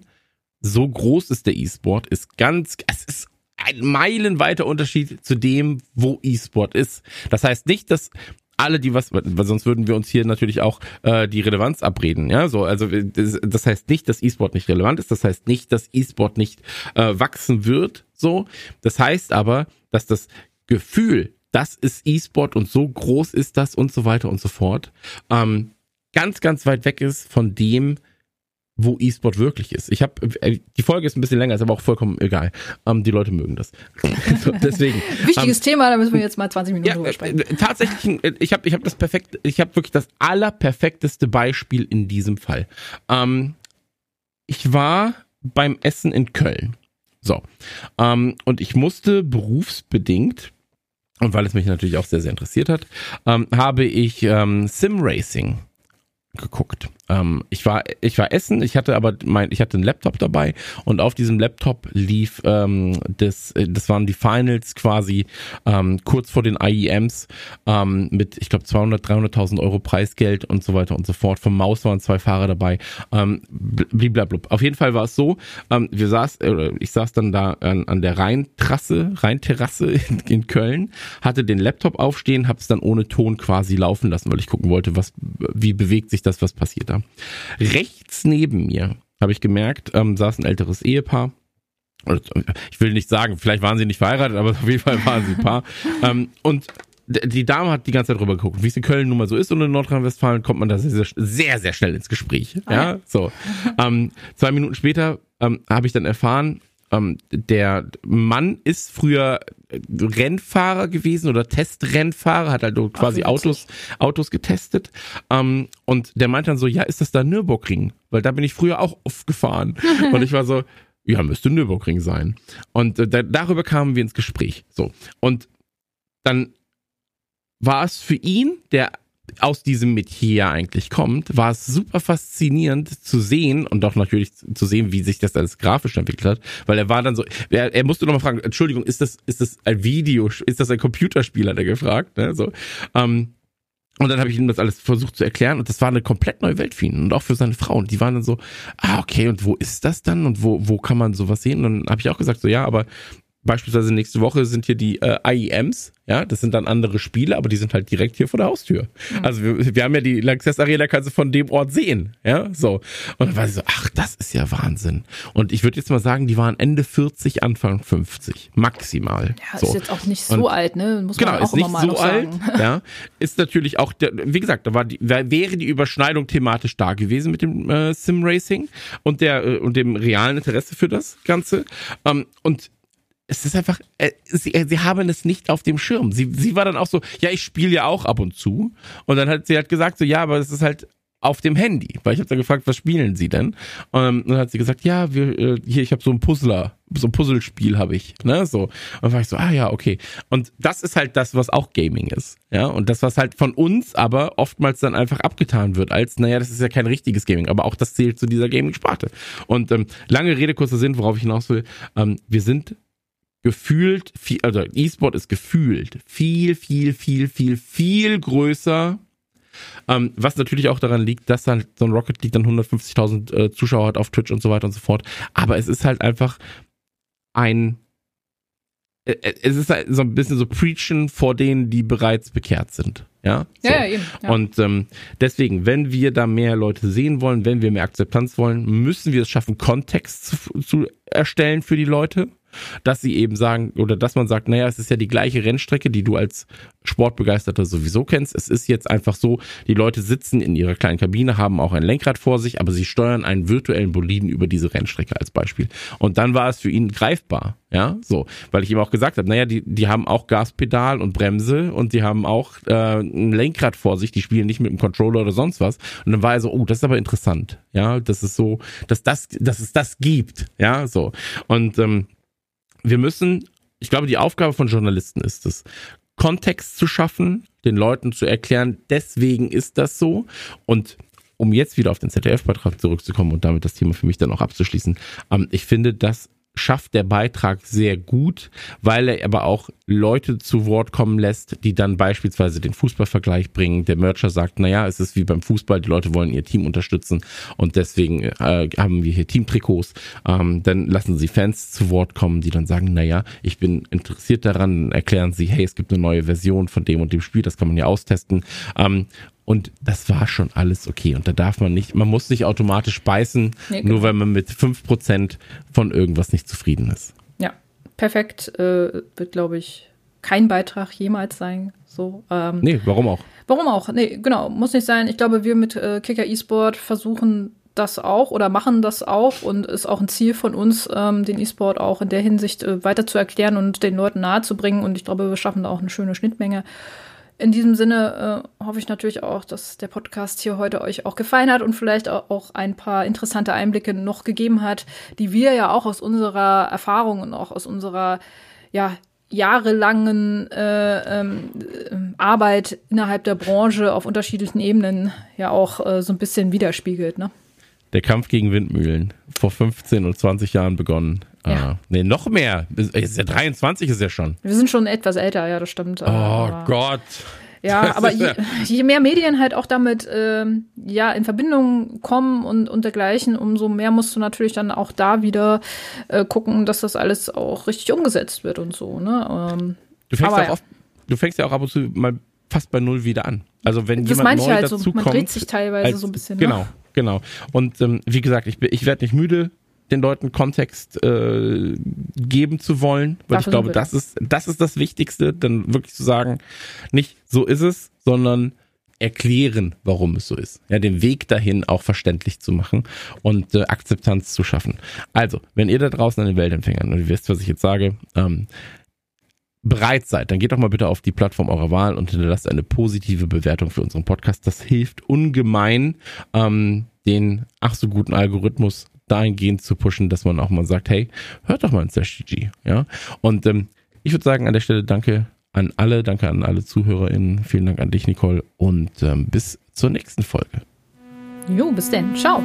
so groß ist der E-Sport ist ganz, es ist ein meilenweiter Unterschied zu dem, wo E-Sport ist. Das heißt nicht, dass alle, die was, weil sonst würden wir uns hier natürlich auch äh, die Relevanz abreden. Ja, so, also das, heißt nicht, dass E-Sport nicht relevant ist, das heißt nicht, dass E-Sport nicht äh, wachsen wird. So, das heißt aber, dass das Gefühl, das ist E-Sport und so groß ist das und so weiter und so fort, ähm, ganz, ganz weit weg ist von dem, wo E-Sport wirklich ist. Ich habe äh, die Folge ist ein bisschen länger, ist aber auch vollkommen egal. Ähm, die Leute mögen das. so, deswegen. Wichtiges ähm, Thema, da müssen wir jetzt mal 20 Minuten ja, drüber sprechen. Äh, tatsächlich, äh, ich habe ich hab das perfekt, ich habe wirklich das allerperfekteste Beispiel in diesem Fall. Ähm, ich war beim Essen in Köln. So. Ähm, und ich musste berufsbedingt und weil es mich natürlich auch sehr, sehr interessiert hat, ähm, habe ich ähm, Sim Racing geguckt. Ähm, ich war ich war essen, ich hatte aber mein ich hatte einen Laptop dabei und auf diesem Laptop lief ähm, das das waren die Finals quasi ähm, kurz vor den IEMs ähm, mit ich glaube 200 300.000 Euro Preisgeld und so weiter und so fort. Vom Maus waren zwei Fahrer dabei. Ähm, bliblablub. Auf jeden Fall war es so, ähm, wir saß äh, ich saß dann da an, an der Rheintrasse, Rheinterrasse in, in Köln, hatte den Laptop aufstehen, habe es dann ohne Ton quasi laufen lassen, weil ich gucken wollte, was wie bewegt sich das, was passiert da. Rechts neben mir habe ich gemerkt, ähm, saß ein älteres Ehepaar. Ich will nicht sagen, vielleicht waren sie nicht verheiratet, aber auf jeden Fall waren sie ein Paar. ähm, und die Dame hat die ganze Zeit drüber geguckt. Wie es in Köln nun mal so ist und in Nordrhein-Westfalen kommt man da sehr, sehr, sehr schnell ins Gespräch. Ja, so. Ähm, zwei Minuten später ähm, habe ich dann erfahren, ähm, der Mann ist früher Rennfahrer gewesen oder Testrennfahrer, hat halt quasi Ach, Autos, Autos getestet. Ähm, und der meint dann so, ja, ist das da Nürburgring? Weil da bin ich früher auch oft gefahren. und ich war so, ja, müsste Nürburgring sein. Und äh, da, darüber kamen wir ins Gespräch. So. Und dann war es für ihn, der aus diesem Metier eigentlich kommt, war es super faszinierend zu sehen und auch natürlich zu sehen, wie sich das alles grafisch entwickelt hat, weil er war dann so, er, er musste nochmal fragen, Entschuldigung, ist das, ist das ein Video, ist das ein Computerspiel, hat er gefragt, ne, so, ähm, und dann habe ich ihm das alles versucht zu erklären und das war eine komplett neue Welt für ihn und auch für seine Frau. Und die waren dann so, ah, okay, und wo ist das dann und wo, wo kann man sowas sehen? Und dann habe ich auch gesagt, so ja, aber beispielsweise nächste Woche sind hier die äh, IEMs, ja, das sind dann andere Spiele, aber die sind halt direkt hier vor der Haustür. Mhm. Also wir, wir haben ja die Lanxess Arena, kannst du von dem Ort sehen, ja, so. Und dann war sie so, ach, das ist ja Wahnsinn. Und ich würde jetzt mal sagen, die waren Ende 40, Anfang 50, maximal. Ja, so. ist jetzt auch nicht so Und, alt, ne? Muss man genau, auch ist nicht so alt, ja. Ist natürlich auch, der, wie gesagt, da war die, wäre die Überschneidung thematisch da gewesen mit dem äh, Sim Racing und der äh, und dem realen Interesse für das Ganze. Ähm, und es ist einfach, äh, sie, äh, sie haben es nicht auf dem Schirm. Sie, sie war dann auch so, ja, ich spiele ja auch ab und zu. Und dann hat sie halt gesagt, so, ja, aber es ist halt auf dem Handy. Weil ich habe da gefragt, was spielen sie denn? Und dann hat sie gesagt, ja, wir, äh, hier, ich habe so ein Puzzler, so ein Puzzlespiel habe ich. Ne? So. Und dann war ich so, ah ja, okay. Und das ist halt das, was auch Gaming ist. Ja, und das, was halt von uns aber oftmals dann einfach abgetan wird, als, naja, das ist ja kein richtiges Gaming, aber auch das zählt zu dieser Gaming-Sparte. Und ähm, lange Rede, kurzer Sinn, worauf ich hinaus will, ähm, wir sind gefühlt, viel, also E-Sport ist gefühlt viel, viel, viel, viel, viel größer. Ähm, was natürlich auch daran liegt, dass dann so ein Rocket League dann 150.000 äh, Zuschauer hat auf Twitch und so weiter und so fort. Aber es ist halt einfach ein, äh, äh es ist halt so ein bisschen so Preachen vor denen, die bereits bekehrt sind. Ja, so. ja, ja, eben. Ja. Und ähm, deswegen, wenn wir da mehr Leute sehen wollen, wenn wir mehr Akzeptanz wollen, müssen wir es schaffen, Kontext zu, zu erstellen für die Leute dass sie eben sagen, oder dass man sagt, naja, es ist ja die gleiche Rennstrecke, die du als Sportbegeisterter sowieso kennst. Es ist jetzt einfach so, die Leute sitzen in ihrer kleinen Kabine, haben auch ein Lenkrad vor sich, aber sie steuern einen virtuellen Boliden über diese Rennstrecke als Beispiel. Und dann war es für ihn greifbar. Ja, so, weil ich ihm auch gesagt habe, naja, die, die haben auch Gaspedal und Bremse und die haben auch äh, ein Lenkrad vor sich, die spielen nicht mit einem Controller oder sonst was. Und dann war er so, oh, das ist aber interessant, ja, das ist so, dass das, dass es das gibt, ja, so. Und ähm, wir müssen, ich glaube, die Aufgabe von Journalisten ist es, Kontext zu schaffen, den Leuten zu erklären, deswegen ist das so. Und um jetzt wieder auf den ZDF-Beitrag zurückzukommen und damit das Thema für mich dann auch abzuschließen, ähm, ich finde, dass schafft der Beitrag sehr gut, weil er aber auch Leute zu Wort kommen lässt, die dann beispielsweise den Fußballvergleich bringen. Der Mercher sagt, naja, es ist wie beim Fußball, die Leute wollen ihr Team unterstützen und deswegen äh, haben wir hier Teamtrikots. Ähm, dann lassen sie Fans zu Wort kommen, die dann sagen, naja, ich bin interessiert daran, erklären sie, hey, es gibt eine neue Version von dem und dem Spiel, das kann man ja austesten. Ähm, und das war schon alles okay. Und da darf man nicht, man muss nicht automatisch beißen, nee, genau. nur weil man mit 5% von irgendwas nicht zufrieden ist. Ja, perfekt äh, wird, glaube ich, kein Beitrag jemals sein. So, ähm, nee, warum auch? Warum auch? Nee, genau, muss nicht sein. Ich glaube, wir mit äh, Kicker E-Sport versuchen das auch oder machen das auch und ist auch ein Ziel von uns, ähm, den E-Sport auch in der Hinsicht äh, weiter zu erklären und den Leuten nahezubringen. Und ich glaube, wir schaffen da auch eine schöne Schnittmenge. In diesem Sinne äh, hoffe ich natürlich auch, dass der Podcast hier heute euch auch gefallen hat und vielleicht auch ein paar interessante Einblicke noch gegeben hat, die wir ja auch aus unserer Erfahrung und auch aus unserer ja, jahrelangen äh, ähm, Arbeit innerhalb der Branche auf unterschiedlichen Ebenen ja auch äh, so ein bisschen widerspiegelt. Ne? Der Kampf gegen Windmühlen, vor 15 und 20 Jahren begonnen. Ja. Ah, nee, noch mehr. Ist ja 23 ist ja schon. Wir sind schon etwas älter, ja, das stimmt. Oh aber, Gott. Ja, aber je, je, mehr Medien halt auch damit äh, ja in Verbindung kommen und, und dergleichen, umso mehr musst du natürlich dann auch da wieder äh, gucken, dass das alles auch richtig umgesetzt wird und so. Ne? Ähm, du, fängst aber, auch oft, du fängst ja auch ab und zu mal fast bei Null wieder an. Also wenn das jemand neu halt dazu so, man kommt, dreht sich teilweise als, so ein bisschen. Genau, ne? genau. Und ähm, wie gesagt, ich, ich werde nicht müde, den Leuten Kontext äh, geben zu wollen, weil Dafür ich glaube, das ist das ist das Wichtigste, dann wirklich zu sagen, nicht so ist es, sondern erklären, warum es so ist. Ja, den Weg dahin auch verständlich zu machen und äh, Akzeptanz zu schaffen. Also, wenn ihr da draußen an den Weltempfängern, und ihr wisst, was ich jetzt sage, ähm, bereit seid, dann geht doch mal bitte auf die Plattform eurer Wahl und hinterlasst eine positive Bewertung für unseren Podcast. Das hilft ungemein, ähm, den ach so guten Algorithmus dahingehend zu pushen, dass man auch mal sagt, hey, hört doch mal ins SGG, ja. Und ähm, ich würde sagen, an der Stelle danke an alle, danke an alle ZuhörerInnen, vielen Dank an dich, Nicole, und ähm, bis zur nächsten Folge. Jo, bis denn. Ciao.